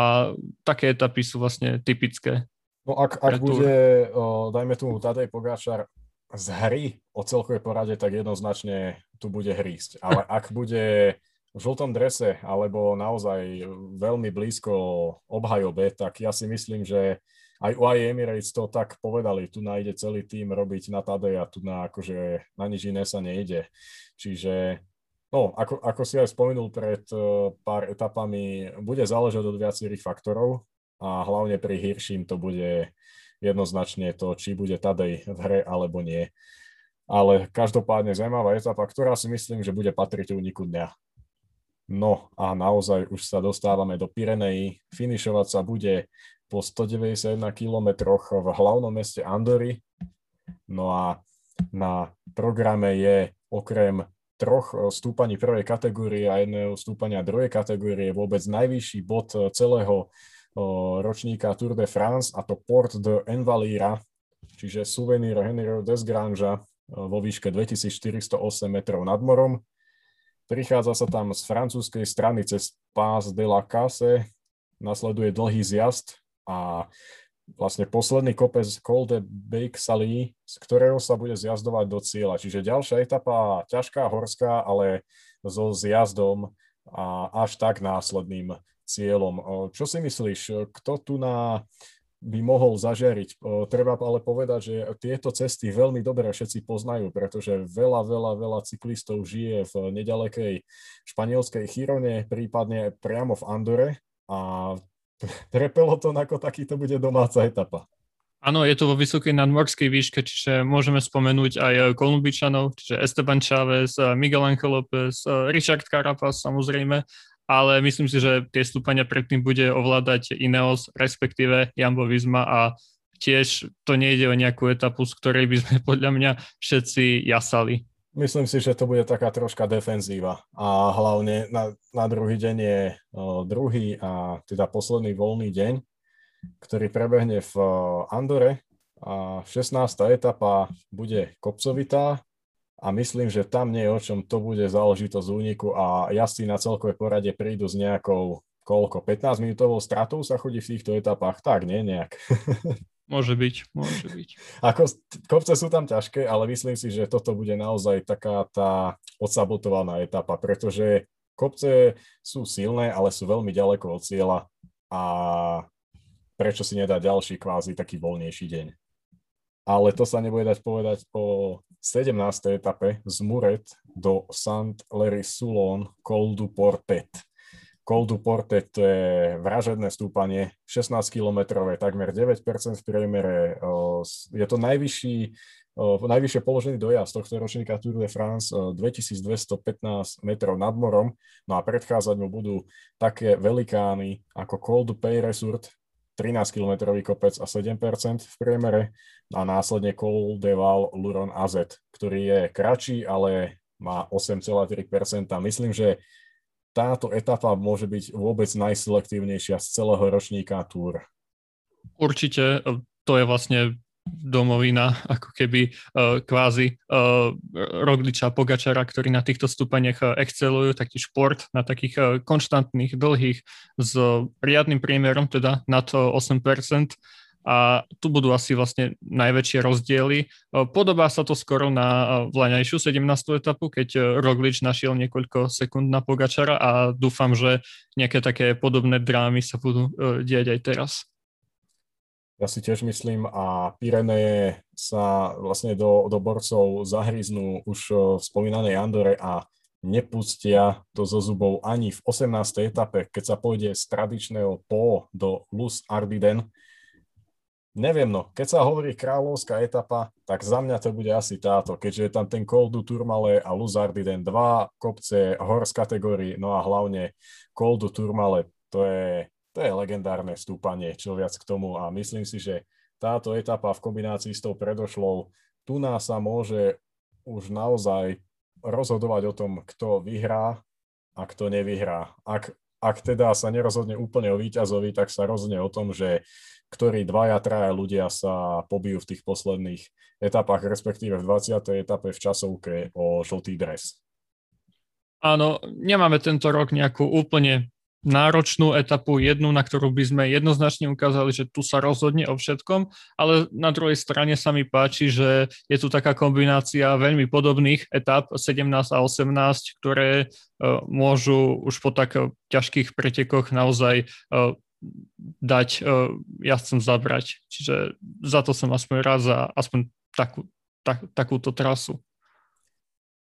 také etapy sú vlastne typické. No ak, ak bude, dajme tomu Tadej Pogáčar z hry o celkovej porade, tak jednoznačne tu bude hrísť. Ale ak bude v žltom drese alebo naozaj veľmi blízko obhajobe, tak ja si myslím, že aj u Emirates to tak povedali, tu nájde celý tým robiť na a tu na, akože, na nič iné sa nejde. Čiže no, ako, ako si aj spomenul pred uh, pár etapami, bude záležať od viacerých faktorov a hlavne pri Hirším to bude jednoznačne to, či bude Tadej v hre alebo nie. Ale každopádne zaujímavá etapa, ktorá si myslím, že bude patriť úniku dňa. No a naozaj už sa dostávame do Pireneji. Finišovať sa bude po 191 kilometroch v hlavnom meste Andory. No a na programe je okrem troch eh, stúpaní prvej kategórie a jedného stúpania druhej kategórie vôbec najvyšší bod eh, celého eh, ročníka Tour de France a to Port de Envalira, čiže suvenír Henry Desgrange vo výške 2408 metrov nad morom. Prichádza sa tam z francúzskej strany cez Pás de la Casse, nasleduje dlhý zjazd a vlastne posledný kopec Col de Bake Sally, z ktorého sa bude zjazdovať do cieľa. Čiže ďalšia etapa, ťažká, horská, ale so zjazdom a až tak následným cieľom. Čo si myslíš, kto tu na by mohol zažiariť. Treba ale povedať, že tieto cesty veľmi dobre všetci poznajú, pretože veľa, veľa, veľa cyklistov žije v nedalekej španielskej Chirone, prípadne priamo v Andore a Trepeloton ako taký to bude domáca etapa. Áno, je to vo vysokej nadmorskej výške, čiže môžeme spomenúť aj Kolumbičanov, čiže Esteban Chávez, Miguel Angel López, Richard Carapaz samozrejme, ale myslím si, že tie stúpania predtým bude ovládať Ineos, respektíve Jambo Visma a tiež to nejde o nejakú etapu, z ktorej by sme podľa mňa všetci jasali. Myslím si, že to bude taká troška defenzíva a hlavne na, na druhý deň je druhý a teda posledný voľný deň, ktorý prebehne v Andore a 16. etapa bude kopcovitá a myslím, že tam nie je o čom to bude záležitosť úniku a jazdci na celkovej porade prídu s nejakou koľko, 15 minútovou stratou sa chodí v týchto etapách? Tak, nie nejak. Môže byť, môže byť. Ako, kopce sú tam ťažké, ale myslím si, že toto bude naozaj taká tá odsabotovaná etapa, pretože kopce sú silné, ale sú veľmi ďaleko od cieľa a prečo si nedá ďalší kvázi taký voľnejší deň. Ale to sa nebude dať povedať o 17. etape z Muret do St. Larry Soulon Col du Portet. Col du Porte to je vražedné stúpanie, 16 km, takmer 9% v priemere. Je to najvyšší, najvyššie položený dojazd tohto ročníka Tour de France, 2215 metrov nad morom. No a predchádzať mu budú také velikány ako Col du Pays Resort, 13 km kopec a 7% v priemere a následne Col de Val Luron AZ, ktorý je kratší, ale má 8,3%. Myslím, že táto etapa môže byť vôbec najselektívnejšia z celého ročníka Tour. Určite, e, to je vlastne domovina, ako keby uh, kvázi uh, Rogliča Pogačara, ktorí na týchto stupaniach uh, excelujú, taký šport na takých uh, konštantných, dlhých, s riadnym priemerom, teda na to 8%, a tu budú asi vlastne najväčšie rozdiely. E, podobá sa to skoro na e, vlaňajšiu 17. etapu, keď e, Roglič našiel niekoľko sekúnd na Pogačara a dúfam, že nejaké také podobné drámy sa budú diať aj teraz. Ja si tiež myslím a Pireneje sa vlastne do, do borcov zahryznú už v spomínanej Andore a nepustia to zo zubov ani v 18. etape, keď sa pôjde z tradičného Po do Luz Ardiden, Neviem, no, keď sa hovorí kráľovská etapa, tak za mňa to bude asi táto, keďže je tam ten Col du Tourmalet a Luzardiden, dva kopce hor z kategórií, no a hlavne Col du Tourmalet, to je, to je legendárne stúpanie, čo viac k tomu. A myslím si, že táto etapa v kombinácii s tou predošlou, tu nás sa môže už naozaj rozhodovať o tom, kto vyhrá a kto nevyhrá. Ak, ak teda sa nerozhodne úplne o víťazovi, tak sa rozhodne o tom, že ktorí dvaja, traja ľudia sa pobijú v tých posledných etapách, respektíve v 20. etape v časovke o žltý dres. Áno, nemáme tento rok nejakú úplne náročnú etapu, jednu, na ktorú by sme jednoznačne ukázali, že tu sa rozhodne o všetkom, ale na druhej strane sa mi páči, že je tu taká kombinácia veľmi podobných etap 17 a 18, ktoré uh, môžu už po tak ťažkých pretekoch naozaj uh, dať uh, jazdcom zabrať. Čiže za to som aspoň rád za aspoň takú, tak, takúto trasu.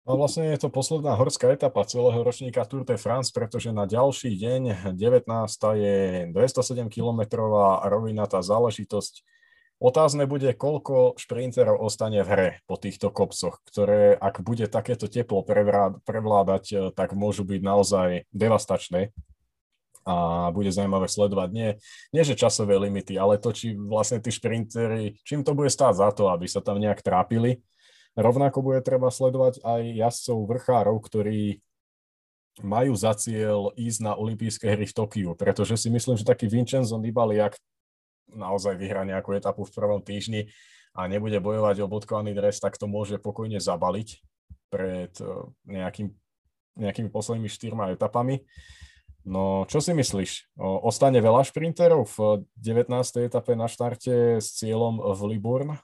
No vlastne je to posledná horská etapa celého ročníka Tour de France, pretože na ďalší deň, 19. je 207 km rovinatá záležitosť. Otázne bude, koľko šprinterov ostane v hre po týchto kopcoch, ktoré, ak bude takéto teplo prevládať, tak môžu byť naozaj devastačné a bude zaujímavé sledovať nie, nie že časové limity, ale to, či vlastne tí šprintery, čím to bude stáť za to, aby sa tam nejak trápili. Rovnako bude treba sledovať aj jazdcov vrchárov, ktorí majú za cieľ ísť na olympijské hry v Tokiu, pretože si myslím, že taký Vincenzo Nibali, ak naozaj vyhrá nejakú etapu v prvom týždni a nebude bojovať o bodkovaný dres, tak to môže pokojne zabaliť pred eh, nejakým, nejakými poslednými štyrma etapami. No, čo si myslíš? Ostane veľa šprinterov v 19. etape na štarte s cieľom v Liburn?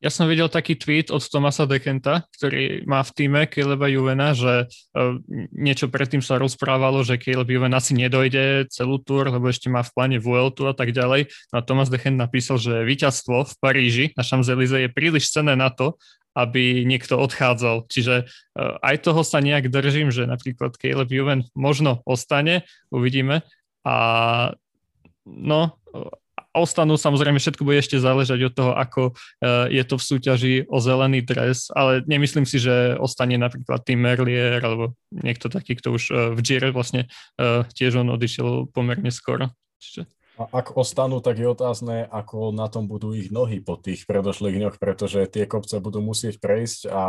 Ja som videl taký tweet od Tomasa Dekenta, ktorý má v týme Caleba Juvena, že uh, niečo predtým sa rozprávalo, že Caleb Juven asi nedojde celú túr, lebo ešte má v pláne Vueltu a tak ďalej. No a Thomas Dekent napísal, že víťazstvo v Paríži na Champs-Élysées je príliš cenné na to, aby niekto odchádzal. Čiže uh, aj toho sa nejak držím, že napríklad Caleb Juven možno ostane, uvidíme. A no, ostanú, samozrejme všetko bude ešte záležať od toho, ako uh, je to v súťaži o zelený dres, ale nemyslím si, že ostane napríklad Tim Merlier alebo niekto taký, kto už uh, v Gire vlastne uh, tiež on odišiel pomerne skoro. Čiže... A ak ostanú, tak je otázne, ako na tom budú ich nohy po tých predošlých dňoch, pretože tie kopce budú musieť prejsť a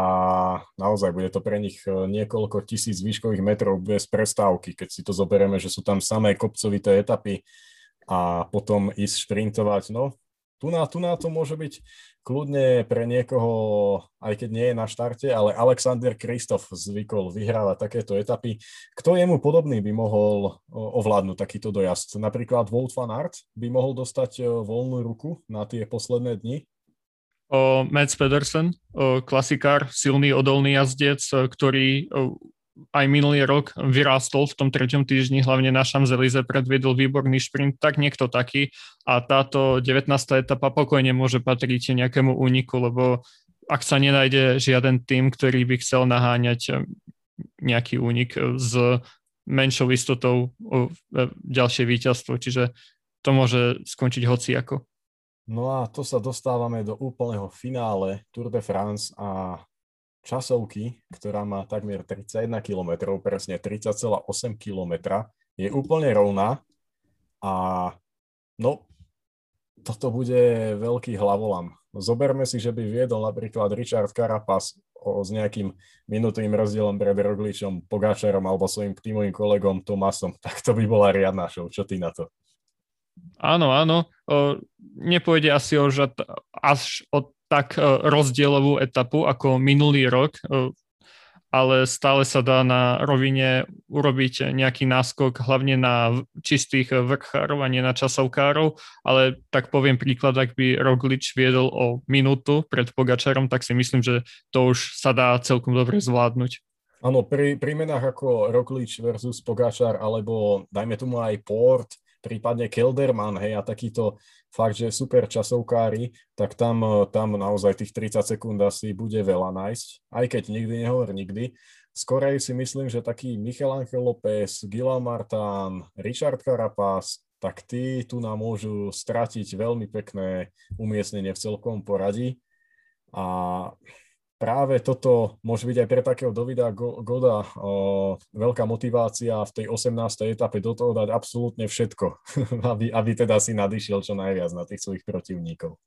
naozaj bude to pre nich niekoľko tisíc výškových metrov bez prestávky, keď si to zoberieme, že sú tam samé kopcovité etapy a potom ísť šprintovať. No, tu na, tu na to môže byť kľudne pre niekoho, aj keď nie je na štarte, ale Alexander Kristof zvykol vyhrávať takéto etapy. Kto jemu podobný by mohol ovládnuť takýto dojazd? Napríklad Wout van Aert by mohol dostať voľnú ruku na tie posledné dni? O, Mads Pedersen, klasikár, silný odolný jazdec, ktorý aj minulý rok vyrástol v tom treťom týždni, hlavne na Champs-Élysées predviedol výborný šprint, tak niekto taký a táto 19. etapa pokojne môže patriť nejakému úniku, lebo ak sa nenájde žiaden tým, ktorý by chcel naháňať nejaký únik s menšou istotou o eh, ďalšie víťazstvo, čiže to môže skončiť hociako. No a to sa dostávame do úplného finále Tour de France a časovky, ktorá má takmer 31 km, presne 30,8 km, je úplne rovná a no, toto bude veľký hlavolam. Zoberme si, že by viedol napríklad Richard Carapaz o, s nejakým minútovým rozdielom pred Rogličom, Pogáčarom alebo svojim tímovým kolegom Tomasom, tak to by bola riadna show. Čo ty na to? Áno, áno. O, nepôjde asi o, až o tak e, rozdielovú etapu ako minulý rok, e, ale stále sa dá na rovine urobiť nejaký náskok, hlavne na čistých vrchárov a nie na časovkárov, ale tak poviem príklad, ak by Roglič viedol o minútu pred Pogačarom, tak si myslím, že to už sa dá celkom dobre zvládnuť. Áno, pri, pri menách ako Roglič versus Pogačar, alebo dajme tomu aj Port, prípadne Kelderman, hej, a takýto fakt, že super časovkári, tak tam, tam naozaj tých 30 sekúnd asi bude veľa nájsť, aj keď nikdy nehovor nikdy. Skorej si myslím, že taký Michel Angel López, Gila Martán, Richard Carapaz, tak tí tu nám môžu stratiť veľmi pekné umiestnenie v celkom poradí. A práve toto môže byť aj pre takého Dovida Goda o, veľká motivácia v tej 18. etape do toho dať absolútne všetko, aby, aby teda si nadišiel čo najviac na tých svojich protivníkov.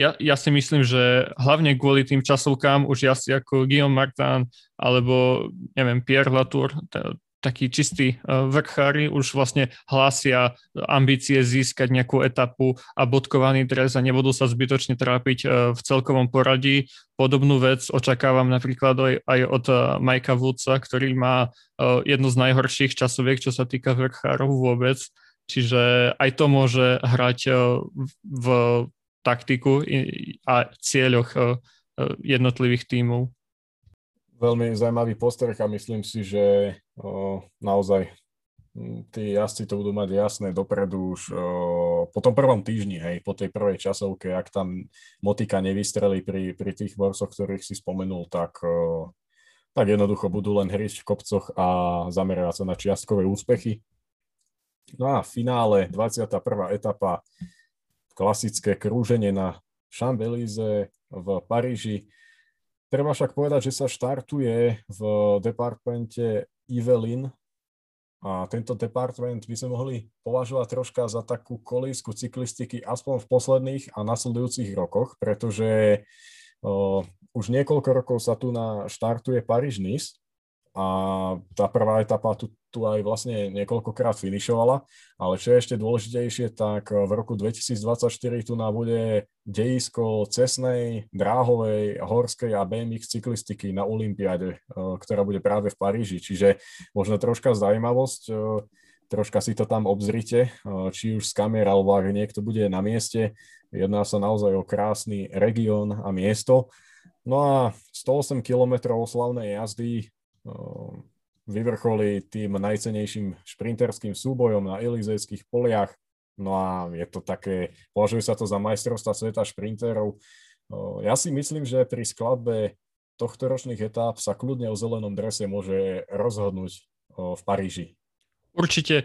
Ja, ja si myslím, že hlavne kvôli tým časovkám už jazdci ako Guillaume Martin alebo neviem, Pierre Latour, takí čistí e, vrchári už vlastne hlásia ambície získať nejakú etapu a bodkovaný dres a nebudú sa zbytočne trápiť e, v celkovom poradí. Podobnú vec očakávam napríklad aj od e, Majka Woodsa, ktorý má jednu z najhorších časoviek, čo sa týka vrchárov vôbec. Čiže aj to môže hrať v taktiku a cieľoch jednotlivých tímov veľmi zaujímavý postreh a myslím si, že o, naozaj tí jazdci to budú mať jasné dopredu už o, po tom prvom týždni, hej, po tej prvej časovke, ak tam motika nevystrelí pri, pri tých borsoch, ktorých si spomenul, tak, o, tak jednoducho budú len hriť v kopcoch a zamerať sa na čiastkové úspechy. No a v finále 21. etapa, klasické krúženie na Champs-Élysées v Paríži. Treba však povedať, že sa štartuje v departmente Evelyn a tento department by sme mohli považovať troška za takú kolísku cyklistiky aspoň v posledných a nasledujúcich rokoch, pretože o, už niekoľko rokov sa tu na štartuje Paríž-Nice a tá prvá etapa tu, tu aj vlastne niekoľkokrát finišovala, ale čo je ešte dôležitejšie, tak v roku 2024 tu nám bude dejisko cestnej, dráhovej, horskej a BMX cyklistiky na Olympiáde, e, ktorá bude práve v Paríži. Čiže možno troška zaujímavosť, e, troška si to tam obzrite, či už z kamer, alebo ak niekto bude na mieste. Jedná sa naozaj o krásny región a miesto. No a 108 km slavnej jazdy vyvrcholí tým najcenejším šprinterským súbojom na Elizejských poliach. No a je to také, považuje sa to za majstrovstva sveta šprinterov. Ja si myslím, že pri skladbe tohto ročných etáp sa kľudne o zelenom drese môže rozhodnúť v Paríži. Určite.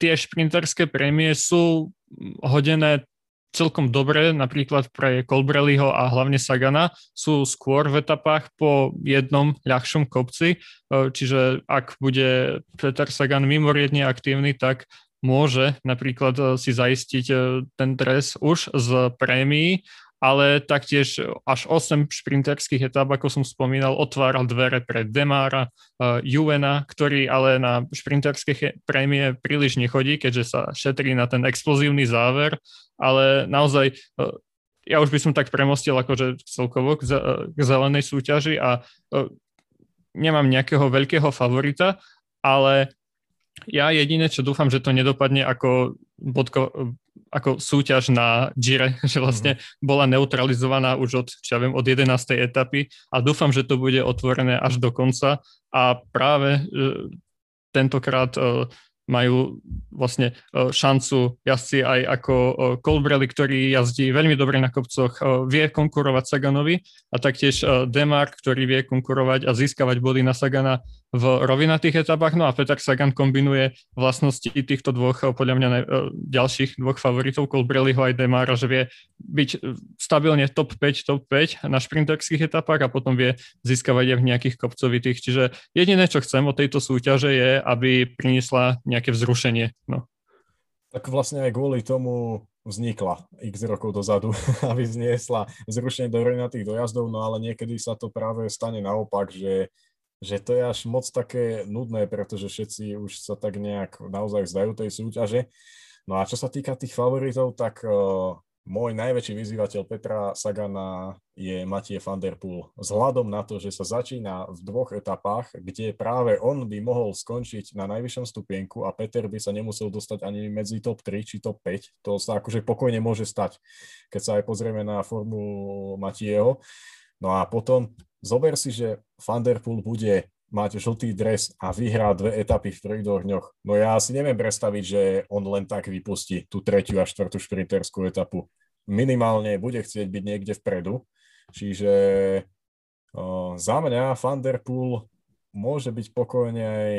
Tie šprinterské prémie sú hodené celkom dobré, napríklad pre Colbrelliho a hlavne Sagana, sú skôr v etapách po jednom ľahšom kopci, e, čiže ak bude Peter Sagan mimoriadne aktívny, tak môže napríklad e, si zaistiť e, ten dres už z prémií ale taktiež až 8 šprinterských etáp, ako som spomínal, otváral dvere pre Demára, uh, Juvena, ktorý ale na šprinterské prémie príliš nechodí, keďže sa šetrí na ten explozívny záver, ale naozaj uh, ja už by som tak premostil akože celkovo k, k zelenej súťaži a uh, nemám nejakého veľkého favorita, ale ja jediné, čo dúfam, že to nedopadne ako bodko, ako súťaž na Gire, že vlastne mm. bola neutralizovaná už od, čo ja viem, od 11. etapy a dúfam, že to bude otvorené až do konca a práve tentokrát e, majú vlastne e, šancu jazdci aj ako e, Colbrelli, ktorý jazdí veľmi dobre na kopcoch, e, vie konkurovať Saganovi a taktiež Demar, ktorý vie konkurovať a získavať body na Sagana v rovinatých etapách. No a Peter Sagan kombinuje vlastnosti týchto dvoch, podľa mňa ďalších dvoch favoritov, Colbrelliho aj Demara, že vie byť stabilne top 5, top 5 na šprinterských etapách a potom vie získavať aj v nejakých kopcovitých. Čiže jediné, čo chcem od tejto súťaže je, aby priniesla nejaké vzrušenie. No. Tak vlastne aj kvôli tomu vznikla x rokov dozadu, aby zniesla zrušenie do tých dojazdov, no ale niekedy sa to práve stane naopak, že, že to je až moc také nudné, pretože všetci už sa tak nejak naozaj vzdajú tej súťaže. No a čo sa týka tých favoritov, tak uh, môj najväčší vyzývateľ Petra Sagana je Matie van der Poel. Vzhľadom na to, že sa začína v dvoch etapách, kde práve on by mohol skončiť na najvyššom stupienku a Peter by sa nemusel dostať ani medzi top 3 či top 5. To sa akože pokojne môže stať, keď sa aj pozrieme na formu Matieho. No a potom zober si, že Van Der Poel bude mať žltý dres a vyhrá dve etapy v troch dňoch. No ja si neviem predstaviť, že on len tak vypustí tú tretiu a štvrtú šprinterskú etapu. Minimálne bude chcieť byť niekde vpredu. Čiže o, za mňa Van Der Poel môže byť pokojne aj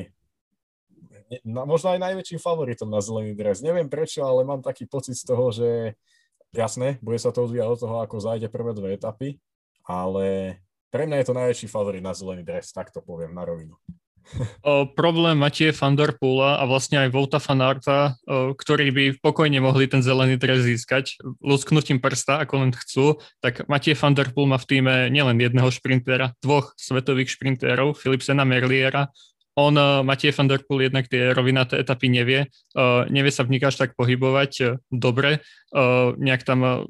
na, možno aj najväčším favoritom na zelený dres. Neviem prečo, ale mám taký pocit z toho, že jasné, bude sa to odvíjať od toho, ako zajde prvé dve etapy, ale pre mňa je to najväčší favorit na zelený dres, tak to poviem na rovinu. O, problém Matie van a vlastne aj Volta Fanarta, ktorí by pokojne mohli ten zelený dres získať lusknutím prsta, ako len chcú, tak Matie van der má v týme nielen jedného šprintera, dvoch svetových šprintérov, Philipsena Merliera on, uh, Matej van der Poel, jednak tie rovinaté etapy nevie, uh, nevie sa v nich až tak pohybovať uh, dobre, nejak tam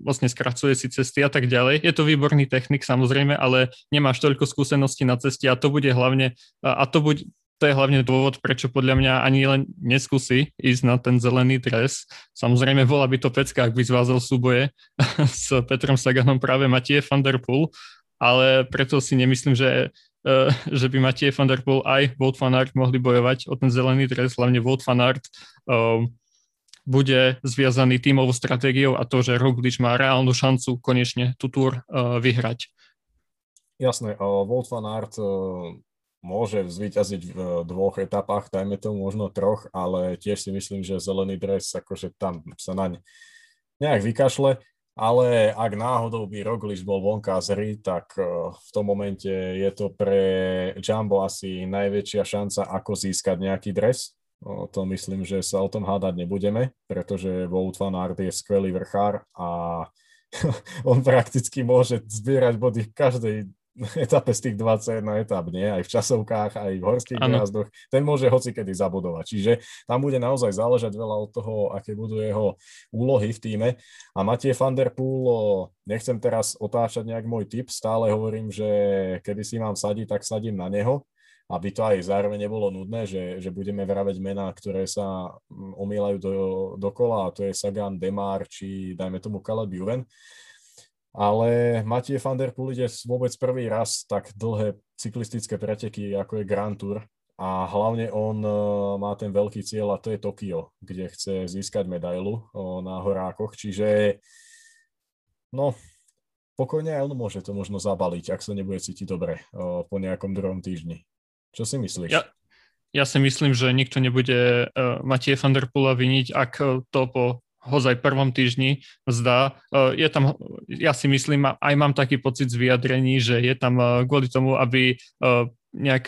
vlastne skracuje si cesty a tak ďalej. Je to výborný technik samozrejme, ale nemáš toľko skúseností na ceste a to bude hlavne, a to bude, to je hlavne dôvod, prečo podľa mňa ani len neskúsi ísť na ten zelený dres. Samozrejme, bola by to pecka, ak by zvázal súboje s Petrom Saganom práve Matie van der Poel, ale preto si nemyslím, že Eh, že by Matej van der Poel aj Wout van Aert mohli bojovať o ten zelený dres, hlavne Wout van Aert um, bude zviazaný tímovou stratégiou a to, že Roglič má reálnu šancu konečne tú túr uh, vyhrať. Jasné, Wout van Aert môže zvíťaziť v dvoch etapách, dajme tomu možno troch, ale tiež si myslím, že zelený dres, akože tam sa naň nejak vykašle ale ak náhodou by Roglič bol vonka z hry, tak eh, v tom momente je to pre Jumbo asi najväčšia šanca, ako získať nejaký dres. To myslím, že sa o tom hádať nebudeme, pretože Wout van Aert je skvelý vrchár a on prakticky môže zbierať body v každej etape z tých 21 etap, nie? Aj v časovkách, aj v horských ano. jazdoch. Ten môže hoci kedy zabudovať. Čiže tam bude naozaj záležať veľa od toho, aké budú jeho úlohy v týme. A Matie van der Poel, nechcem teraz otáčať nejak môj tip, stále hovorím, že kedy si mám sadiť, tak sadím na neho, aby to aj zároveň nebolo nudné, že, že budeme vraveť mená, ktoré sa mm, omýlajú do, dokola, a to je Sagan, Demar, či dajme tomu Caleb Juven ale Matie van der Poel ide vôbec prvý raz tak dlhé cyklistické preteky, ako je Grand Tour a hlavne on uh, má ten veľký cieľ a to je Tokio, kde chce získať medailu uh, na horákoch, čiže no, pokojne aj on môže to možno zabaliť, ak sa nebude cítiť dobre uh, po nejakom druhom týždni. Čo si myslíš? Ja, ja si myslím, že nikto nebude Matie van der Poola viniť, ak to po hozaj prvom týždni zdá. E, je tam, ja si myslím, aj mám taký pocit z vyjadrení, že je tam e, kvôli tomu, aby e, nejak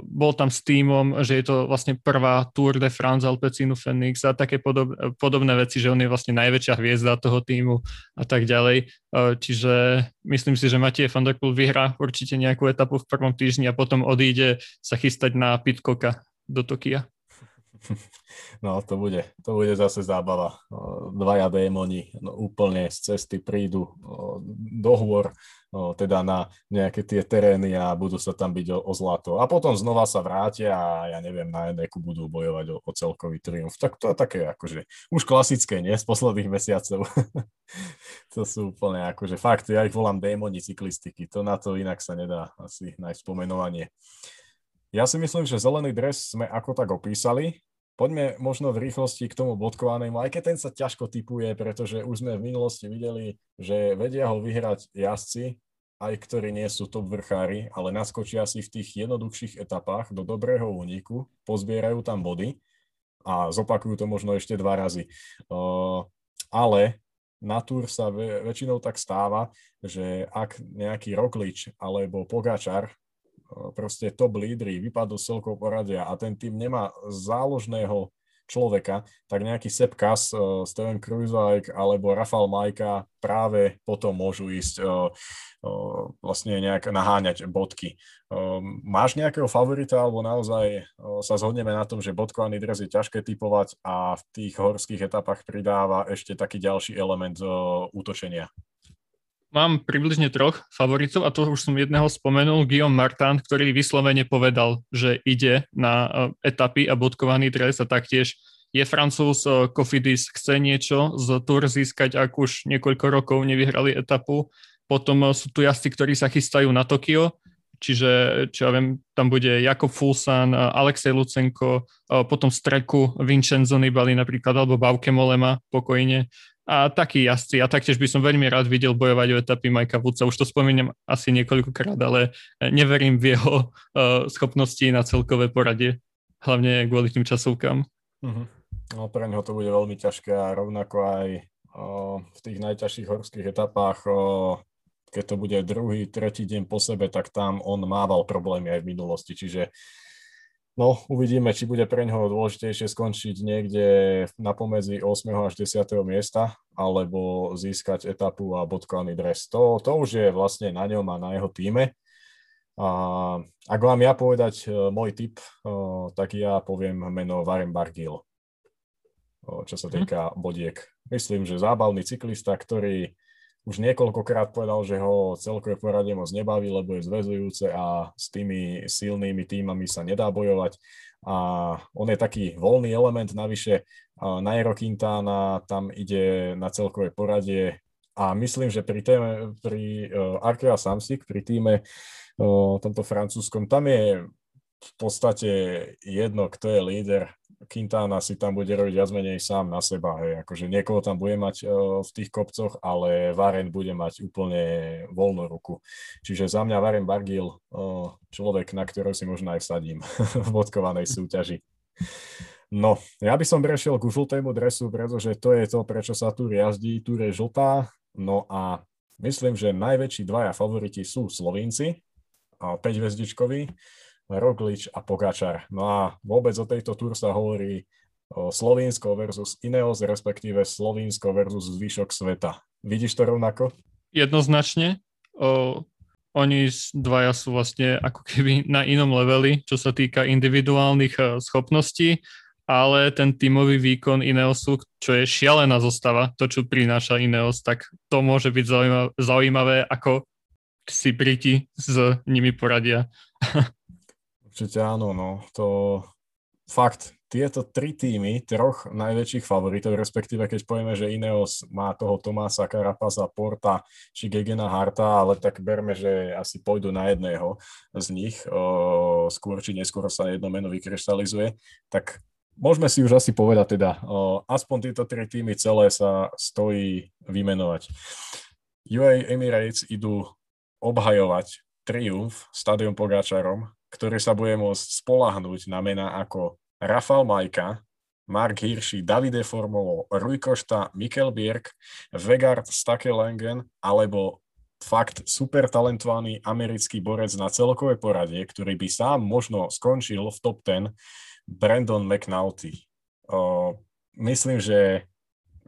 bol tam s týmom, že je to vlastne prvá Tour de France Alpecinu Phoenix a také podob, podobné veci, že on je vlastne najväčšia hviezda toho týmu a tak ďalej. Čiže myslím si, že Matej van der Poel vyhrá určite nejakú etapu v prvom týždni a potom odíde sa chystať na Pitcocka do Tokia. No, to bude, to bude zase zábava. Dvaja démoni no, úplne z cesty prídu do hôr, teda na nejaké tie terény a budú sa tam byť o, o zlato. A potom znova sa vrátia a ja neviem, na jednéku budú bojovať o, o celkový triumf. Tak to je také akože už klasické, nie? Z posledných mesiacov. to sú úplne akože fakt, ja ich volám démoni cyklistiky. To na to inak sa nedá asi nájsť spomenovanie. Ja si myslím, že zelený dres sme ako tak opísali. Poďme možno v rýchlosti k tomu bodkovanému, aj keď ten sa ťažko typuje, pretože už sme v minulosti videli, že vedia ho vyhrať jazdci, aj ktorí nie sú top vrchári, ale naskočia si v tých jednoduchších etapách do dobrého úniku, pozbierajú tam body a zopakujú to možno ešte dva razy. Uh, ale na túr sa väčšinou tak stáva, že ak nejaký Roklič alebo Pogačar proste top lídry vypadol z celkou poradia a ten tým nemá záložného človeka, tak nejaký Sepp Kass, uh, Steven Krujzajk alebo Rafal Majka práve potom môžu ísť uh, uh, vlastne nejak naháňať bodky. Máš nejakého favorita alebo naozaj sa zhodneme na tom, že bodkovaný dres je ťažké typovať a v tých horských etapách pridáva ešte taký ďalší element útočenia? Mám približne troch favoritov a to už som jedného spomenul, Guillaume Martin, ktorý vyslovene povedal, že ide na e, etapy a bodkovaný dres a taktiež je francúz e, Kofidis, chce niečo z Tour získať, ak už niekoľko rokov nevyhrali etapu. Potom e, sú tu jazdci, ktorí sa chystajú na Tokio, čiže čo ja viem, tam bude Jakob Fulsan, Alexej Lucenko, potom streku Vincenzo Nibali napríklad, alebo Bauke Molema pokojne a takí jazdci. A taktiež by som veľmi rád videl bojovať o etapy Majka Vúca. Už to spomínam asi niekoľkokrát, ale neverím v jeho uh, schopnosti na celkové poradie. hlavne kvôli tým časovkám. Uh-huh. No pre neho to bude veľmi ťažké a rovnako aj o, v tých najťažších horských etapách, o, keď to bude druhý, tretí deň po sebe, tak tam on mával problémy aj v minulosti, čiže No, uvidíme, či bude pre neho dôležitejšie skončiť niekde na pomedzi 8. až 10. miesta, alebo získať etapu a bodkovaný dres. To, to už je vlastne na ňom a na jeho týme. A ak mám ja povedať e, môj tip, e, tak ja poviem meno Varen Bargil, e, čo sa mhm. týka bodiek. Myslím, že zábavný cyklista, ktorý už niekoľkokrát povedal, že ho celkové poradie moc nebaví, lebo je zväzujúce a s tými silnými týmami sa nedá bojovať. A on je taký voľný element, navyše. Nairo Quintana tam ide na celkové poradie. A myslím, že pri, téme, pri uh, Arkea Samsic, pri týme uh, tomto francúzskom, tam je v podstate jedno, kto je líder Quintana si tam bude robiť viac menej sám na seba. Hej. Akože niekoho tam bude mať uh, v tých kopcoch, ale Varen bude mať úplne voľnú ruku. Čiže za mňa Varen Bargil, uh, človek, na ktorého si možno aj vsadím v bodkovanej súťaži. No, ja by som prešiel ku žltému dresu, pretože to je to, prečo sa tu jazdí. Tu je žltá, no a myslím, že najväčší dvaja favoriti sú Slovinci, 5 hvezdičkoví, Roglič a Pogačar. No a vôbec o tejto túr sa hovorí Slovinsko versus Ineos, respektíve Slovinsko versus zvyšok sveta. Vidíš to rovnako? Jednoznačne. O, oni dvaja sú vlastne ako keby na inom leveli, čo sa týka individuálnych e, schopností, ale ten tímový výkon Ineosu, čo je šialená zostava, to, čo prináša Ineos, tak to môže byť zaujímavé, ako si Briti s nimi poradia. Určite áno, no. To fakt, tieto tri týmy, troch najväčších favoritov, respektíve keď povieme, že Ineos má toho Tomása Karapaza, Porta či Gegena Harta, ale tak berme, že asi pôjdu na jedného z nich, o, skôr či neskôr sa jedno meno vykryštalizuje, tak môžeme si už asi povedať teda, o, aspoň tieto tri týmy celé sa stojí vymenovať. UA Emirates idú obhajovať triumf Stadium Pogáčarom ktorý sa bude môcť spolahnúť na mená ako Rafal Majka, Mark Hirschi, Davide Formovo, Rui Košta, Mikkel Bierk, Vegard Stakelengen alebo fakt super talentovaný americký borec na celkové poradie, ktorý by sám možno skončil v top 10, Brandon McNulty. Uh, myslím, že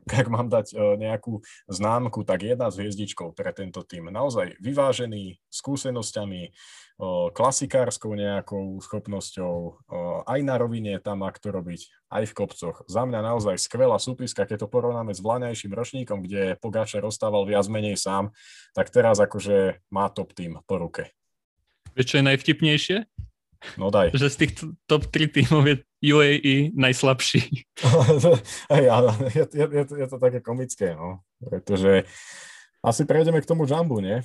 ak mám dať nejakú známku, tak jedna z hviezdičkou pre tento tým. Naozaj vyvážený, skúsenosťami, klasikárskou nejakou schopnosťou, aj na rovine tam má to robiť, aj v kopcoch. Za mňa naozaj skvelá súpiska, keď to porovnáme s vlaňajším ročníkom, kde Pogáčar rozstával viac menej sám, tak teraz akože má top tým po ruke. Vieš, čo je najvtipnejšie? No daj. Že z tých top 3 tímov je UAE najslabší. je, je, je, je to také komické, no. Pretože asi prejdeme k tomu Jumbu, nie?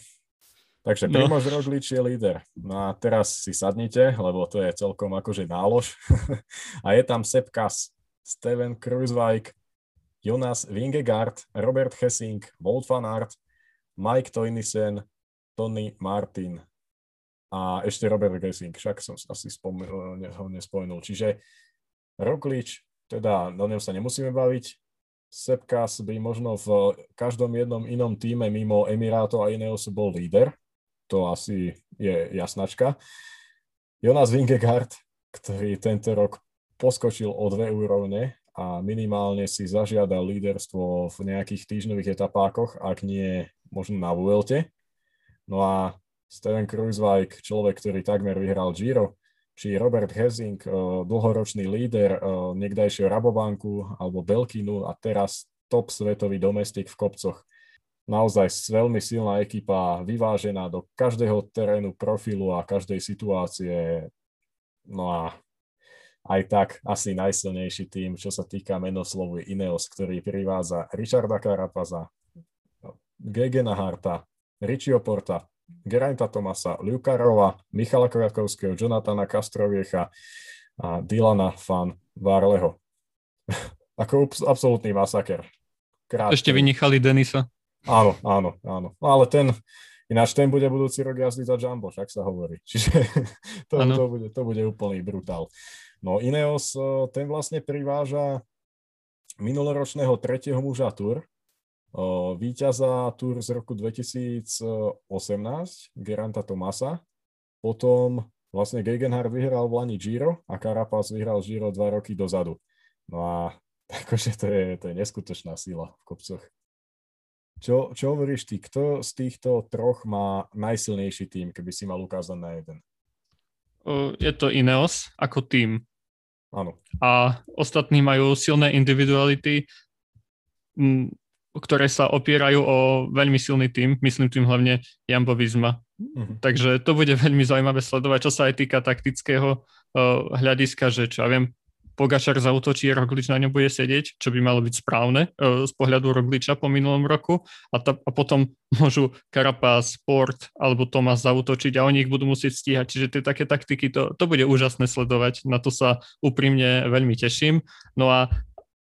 Takže no. Primož Roglič je líder. No a teraz si sadnite, lebo to je celkom akože nálož. a je tam Sepp Kass, Steven Kruiswijk, Jonas Vingegaard, Robert Hessing, Wout van Aert, Mike Toynisen, Tony Martin a ešte Robert Hessing, však som asi spomínal, ho nespomenul. Čiže Roglič, teda o ňom sa nemusíme baviť, Sepkas by možno v každom jednom inom týme mimo Emirátov a Ineos bol líder, to asi je jasnačka. Jonas Vingegaard, ktorý tento rok poskočil o dve úrovne a minimálne si zažiadal líderstvo v nejakých týždňových etapákoch, ak nie možno na Vuelte. No a Steven Kruiswijk, človek, ktorý takmer vyhral Giro, či Robert Hezing, eh, dlhoročný líder eh, niekdajšieho Rabobanku alebo Belkinu a teraz top svetový domestik v kopcoch naozaj veľmi silná ekipa, vyvážená do každého terénu, profilu a každej situácie. No a aj tak asi najsilnejší tým, čo sa týka menoslovu Ineos, ktorý privádza Richarda Carapaza, Gegena Harta, Richie Porta, Gerainta Tomasa, Luka Rova, Michala Kratkovského, Jonathana Castroviecha a Dylana Fan Varleho. Ako absolútny masaker. Krátky. Ešte vynechali Denisa. Áno, áno, áno. No, ale ten, ináč ten bude budúci rok jazdiť za Jumbo, však sa hovorí. Čiže to, to, bude, to bude úplný brutál. No Ineos, ten vlastne priváža minuloročného tretieho muža Tour, víťaza Tour z roku 2018, Geranta Tomasa, potom vlastne Gegenhard vyhral v Lani Giro a Carapaz vyhral Giro dva roky dozadu. No a akože to je, to je neskutočná sila v kopcoch. Čo, čo hovoríš ty, kto z týchto troch má najsilnejší tým, keby si mal ukázať na jeden? Je to Ineos ako tým. Áno. A ostatní majú silné individuality, ktoré sa opierajú o veľmi silný tým, myslím tým hlavne Jambo Visma. Uh-huh. Takže to bude veľmi zaujímavé sledovať, čo sa aj týka taktického uh, hľadiska, že čo ja viem, Pogačar zautočí, Roglič na ňom bude sedieť, čo by malo byť správne uh, z pohľadu Rogliča po minulom roku a, ta, a potom môžu Carapaz, Sport alebo Tomas zautočiť a oni ich budú musieť stíhať. Čiže tie také taktiky, to, to bude úžasné sledovať. Na to sa úprimne veľmi teším. No a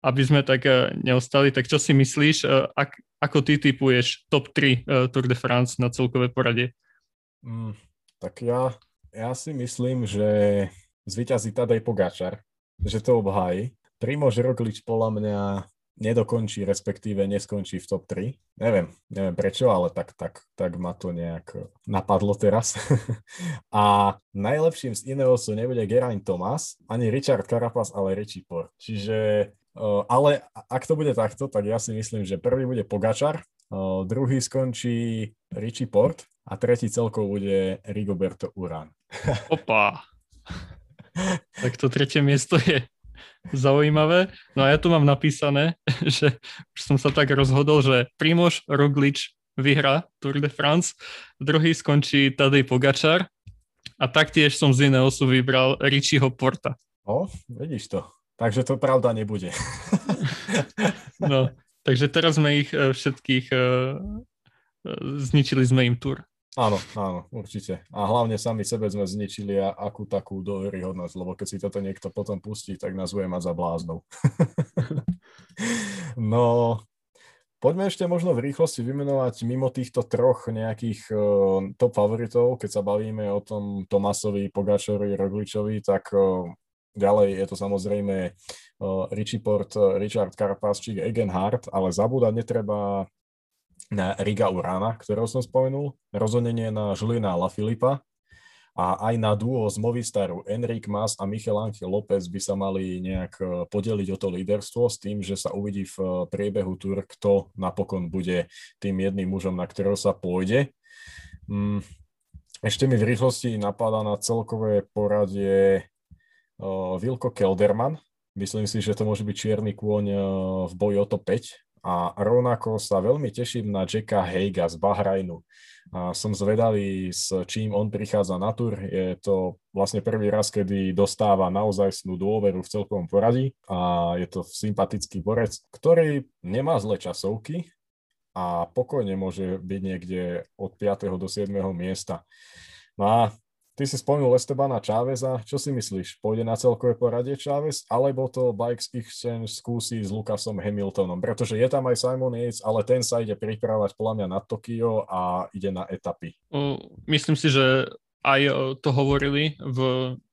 aby sme tak uh, neostali, tak čo si myslíš, uh, ak, ako ty typuješ top 3 Tour de France na celkové poradie? Mm, tak ja, ja si myslím, že zvyťazí Tadej Pogačar, že to obhájí. Primož Roglič podľa mňa nedokončí, respektíve neskončí v top 3. Neviem, neviem prečo, ale tak, tak, tak ma to nejak napadlo teraz. a najlepším z Ineosu nebude Geraint Thomas, ani Richard Carapaz, ale Richie Port. Čiže, ale ak to bude takto, tak ja si myslím, že prvý bude Pogačar, druhý skončí Richie Port a tretí celkov bude Rigoberto Urán. Opa. tak to tretie miesto je zaujímavé. No a ja tu mám napísané, že už som sa tak rozhodol, že Primož Roglič vyhrá Tour de France, druhý skončí Tadej Pogačar a taktiež som z Ineosu vybral Richieho Porta. O, vidíš to. Takže to pravda nebude. no, takže teraz sme ich eh, všetkých eh, zničili sme im tur. Áno, áno, určite. A hlavne sami sebe sme zničili a akú takú dôveryhodnosť, lebo keď si toto niekto potom pustí, tak nás bude mať za bláznov. no, poďme ešte možno v rýchlosti vymenovať mimo týchto troch nejakých uh, top favoritov, keď sa bavíme o tom Tomasovi, Pogačovi, Rogličovi, tak uh, ďalej je to samozrejme uh, Richie Port, Richard Carapaz či Egenhardt, ale zabúdať netreba na Riga Urana, ktorého som spomenul, rozhodnenie na Žilina La Filipa a aj na duo z Movistaru Enric Mas a Michel Angel López by sa mali nejak e, podeliť o to líderstvo s tým, že sa uvidí v priebehu tur, kto napokon bude tým jedným mužom, na ktorého sa pôjde. Mm, ešte mi v rýchlosti napadá na celkové poradie Vilko Kelderman. Myslím si, že to môže byť čierny kôň v boji o to 5 a rovnako sa veľmi teším na Jacka Heiga z Bahrajnu. A som zvedavý, s čím on prichádza na tur. Je to vlastne prvý raz, kedy dostáva naozaj snú dôveru v celkovom poradí a je to sympatický borec, ktorý nemá zlé časovky a pokojne môže byť niekde od 5. do 7. miesta. No a Ty si spomenul Estebana Cháveza. Čo si myslíš? Pôjde na celkové poradie Chávez, alebo to Bikes Exchange skúsi s Lukasom Hamiltonom? Pretože je tam aj Simon Yates, ale ten sa ide pripravať podľa na Tokio a ide na etapy. Myslím si, že aj to hovorili v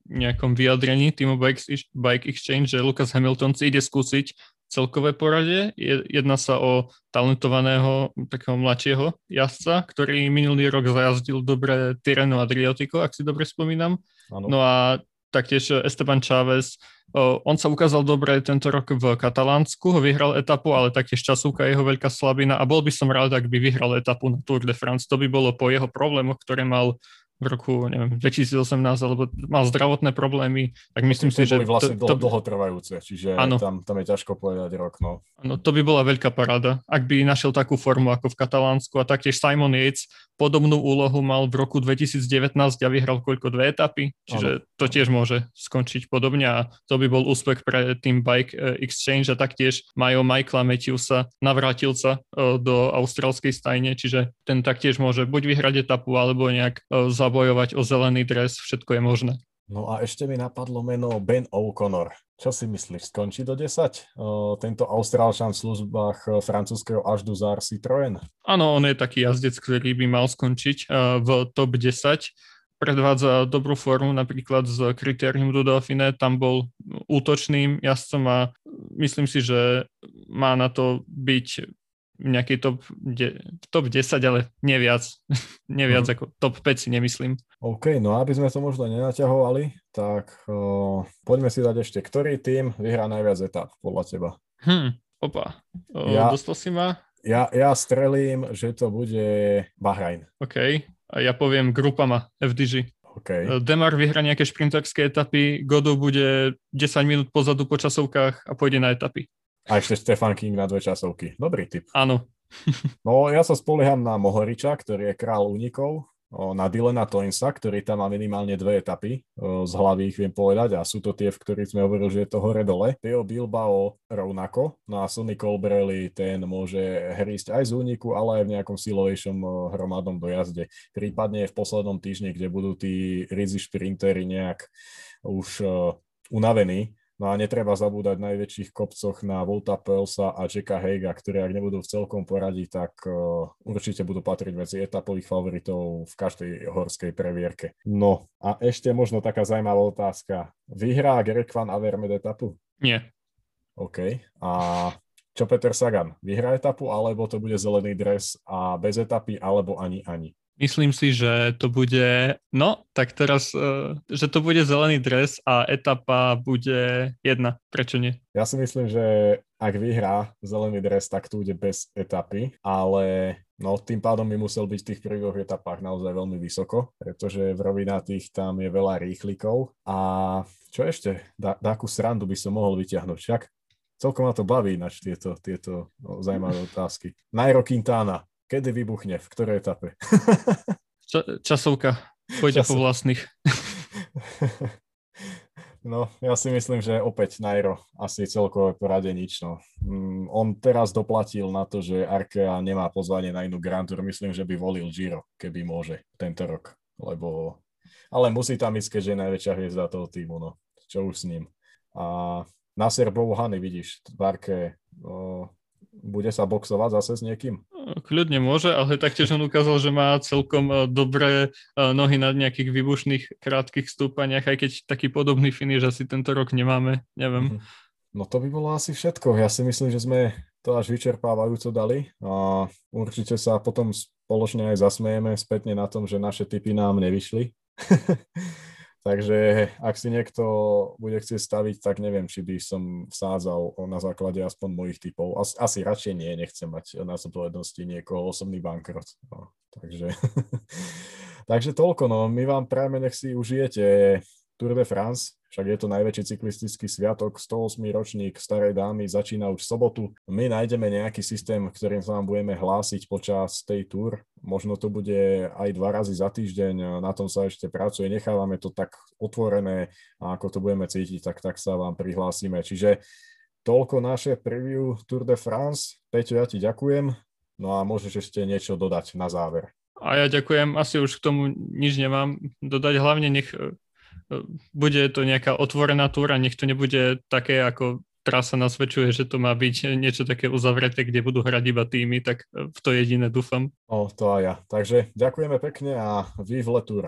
nejakom vyjadrení týmu Bike Exchange, že Lucas Hamilton si ide skúsiť celkové poradie. Jedná sa o talentovaného takého mladšieho jazdca, ktorý minulý rok zajazdil dobre Tireno Adriatico, ak si dobre spomínam. Ano. No a taktiež Esteban Chávez, on sa ukázal dobre tento rok v Katalánsku, vyhral etapu, ale taktiež časovka je jeho veľká slabina a bol by som rád, ak by vyhral etapu na Tour de France. To by bolo po jeho problémoch, ktoré mal v roku, neviem, 2018, alebo mal zdravotné problémy, tak myslím si, že... boli vlastne to, dlho, dlhotrvajúce, čiže tam, tam je ťažko povedať rok, no. Áno, to by bola veľká paráda, ak by našiel takú formu ako v Katalánsku a taktiež Simon Yates podobnú úlohu mal v roku 2019 a vyhral koľko? Dve etapy, čiže ano. to tiež môže skončiť podobne a to by bol úspech pre tým Bike eh, Exchange a taktiež majú Michaela Matthewsa, navrátilca eh, do austrálskej stajne, čiže ten taktiež môže buď vyhrať etapu alebo nejak eh, zabojovať o zelený dres, všetko je možné. No a ešte mi napadlo meno Ben O'Connor. Čo si myslíš, skončí do 10? O, tento Austrálčan v službách e, francúzského až do Citroën? Áno, on je taký jazdec, ktorý by mal skončiť uh, v top 10. predvádza dobrú formu, napríklad z kritérium do Dauphine, tam bol útočným jazdcom a myslím si, že má na to byť nejaký top, de, top 10, ale neviac. neviac mm. ako top 5 si nemyslím. OK, no aby sme to možno nenaťahovali, tak uh, poďme si dať ešte, ktorý tým vyhrá najviac etap podľa teba? Hm, opa. Uh, ja, dostal si ma? Ja, ja strelím, že to bude Bahrajn. OK, a ja poviem grupama FDG. Okay. Demar vyhrá nejaké šprinterské etapy, Godov bude 10 minút pozadu po časovkách a pôjde na etapy. A ešte Stefan King na dve časovky. Dobrý typ. Áno. no ja sa spolieham na Mohoriča, ktorý je král únikov, na Dylena Toinsa, ktorý tam má minimálne dve etapy, z hlavy ich viem povedať a sú to tie, v ktorých sme hovorili, že je to hore-dole. Theo Bilbao rovnako, no a Sonny Colbrelli ten môže hrísť aj z úniku, ale aj v nejakom silovejšom hromadnom dojazde. Prípadne v poslednom týždni, kde budú tí rizy šprintery nejak už unavení, No a netreba zabúdať v najväčších kopcoch na Volta Pelsa a Jacka Heiga, ktorí ak nebudú v celkom poradí, tak uh, určite budú patriť medzi etapových favoritov v každej horskej previerke. No a ešte možno taká zaujímavá otázka. Vyhrá Greg Van Avermed etapu? Nie. OK. A čo Peter Sagan? Vyhrá etapu, alebo to bude zelený dres a bez etapy, alebo ani ani? Myslím si, že to bude, no, tak teraz, uh, že to bude zelený dres a etapa bude jedna. Prečo nie? Ja si myslím, že ak vyhrá zelený dres, tak to bude bez etapy, ale no, tým pádom by musel byť v tých prvých etapách naozaj veľmi vysoko, pretože v rovinatých tam je veľa rýchlikov a čo ešte? Da, takú srandu by som mohol vyťahnuť však. Celkom ma to baví ináč tieto, tieto no, zaujímavé otázky. Nairo Quintana, Kedy vybuchne? V ktorej etape? Ča- časovka. Pôjde Časov... po vlastných. No, ja si myslím, že opäť Nairo asi celkové porade nič. No. Mm, on teraz doplatil na to, že Arkea nemá pozvanie na inú Grand Tour. Myslím, že by volil Giro, keby môže tento rok. Lebo... Ale musí tam ísť, keďže je najväčšia hviezda toho týmu. No. Čo už s ním. A Nasser Bouhany, vidíš, v Arke no, bude sa boxovať zase s niekým? Kľudne môže, ale taktiež on ukázal, že má celkom e, dobré e, nohy na nejakých výbušných krátkých stúpaniach, aj keď taký podobný finish asi tento rok nemáme, neviem. Mhm. No to by bolo asi všetko. Ja si myslím, že sme to až vyčerpávajúco dali a určite sa potom spoločne aj zasmejeme spätne na tom, že naše typy nám nevyšli. Takže ak si niekto bude chcieť staviť, tak neviem, či by som vsádzal na základe aspoň mojich typov. Asi, asi radšej nie, nechcem mať na zodpovednosti niekoho osobný bankrot. No, takže, takže toľko, no. My vám prajeme, nech si užijete Tour de France, však je to najväčší cyklistický sviatok, 108. ročník starej dámy začína už v sobotu. My nájdeme nejaký systém, ktorým sa vám budeme hlásiť počas tej túr. Možno to bude aj dva razy za týždeň, na tom sa ešte pracuje, nechávame to tak otvorené a ako to budeme cítiť, tak, tak sa vám prihlásime. Čiže toľko naše preview Tour de France. Peťo, ja ti ďakujem. No a môžeš ešte niečo dodať na záver. A ja ďakujem, asi už k tomu nič nemám dodať. Hlavne nech bude to nejaká otvorená túra, nech to nebude také, ako trasa nasvedčuje, že to má byť niečo také uzavreté, kde budú hrať iba týmy, tak v to jediné dúfam. O, to aj ja. Takže ďakujeme pekne a vy v letúr.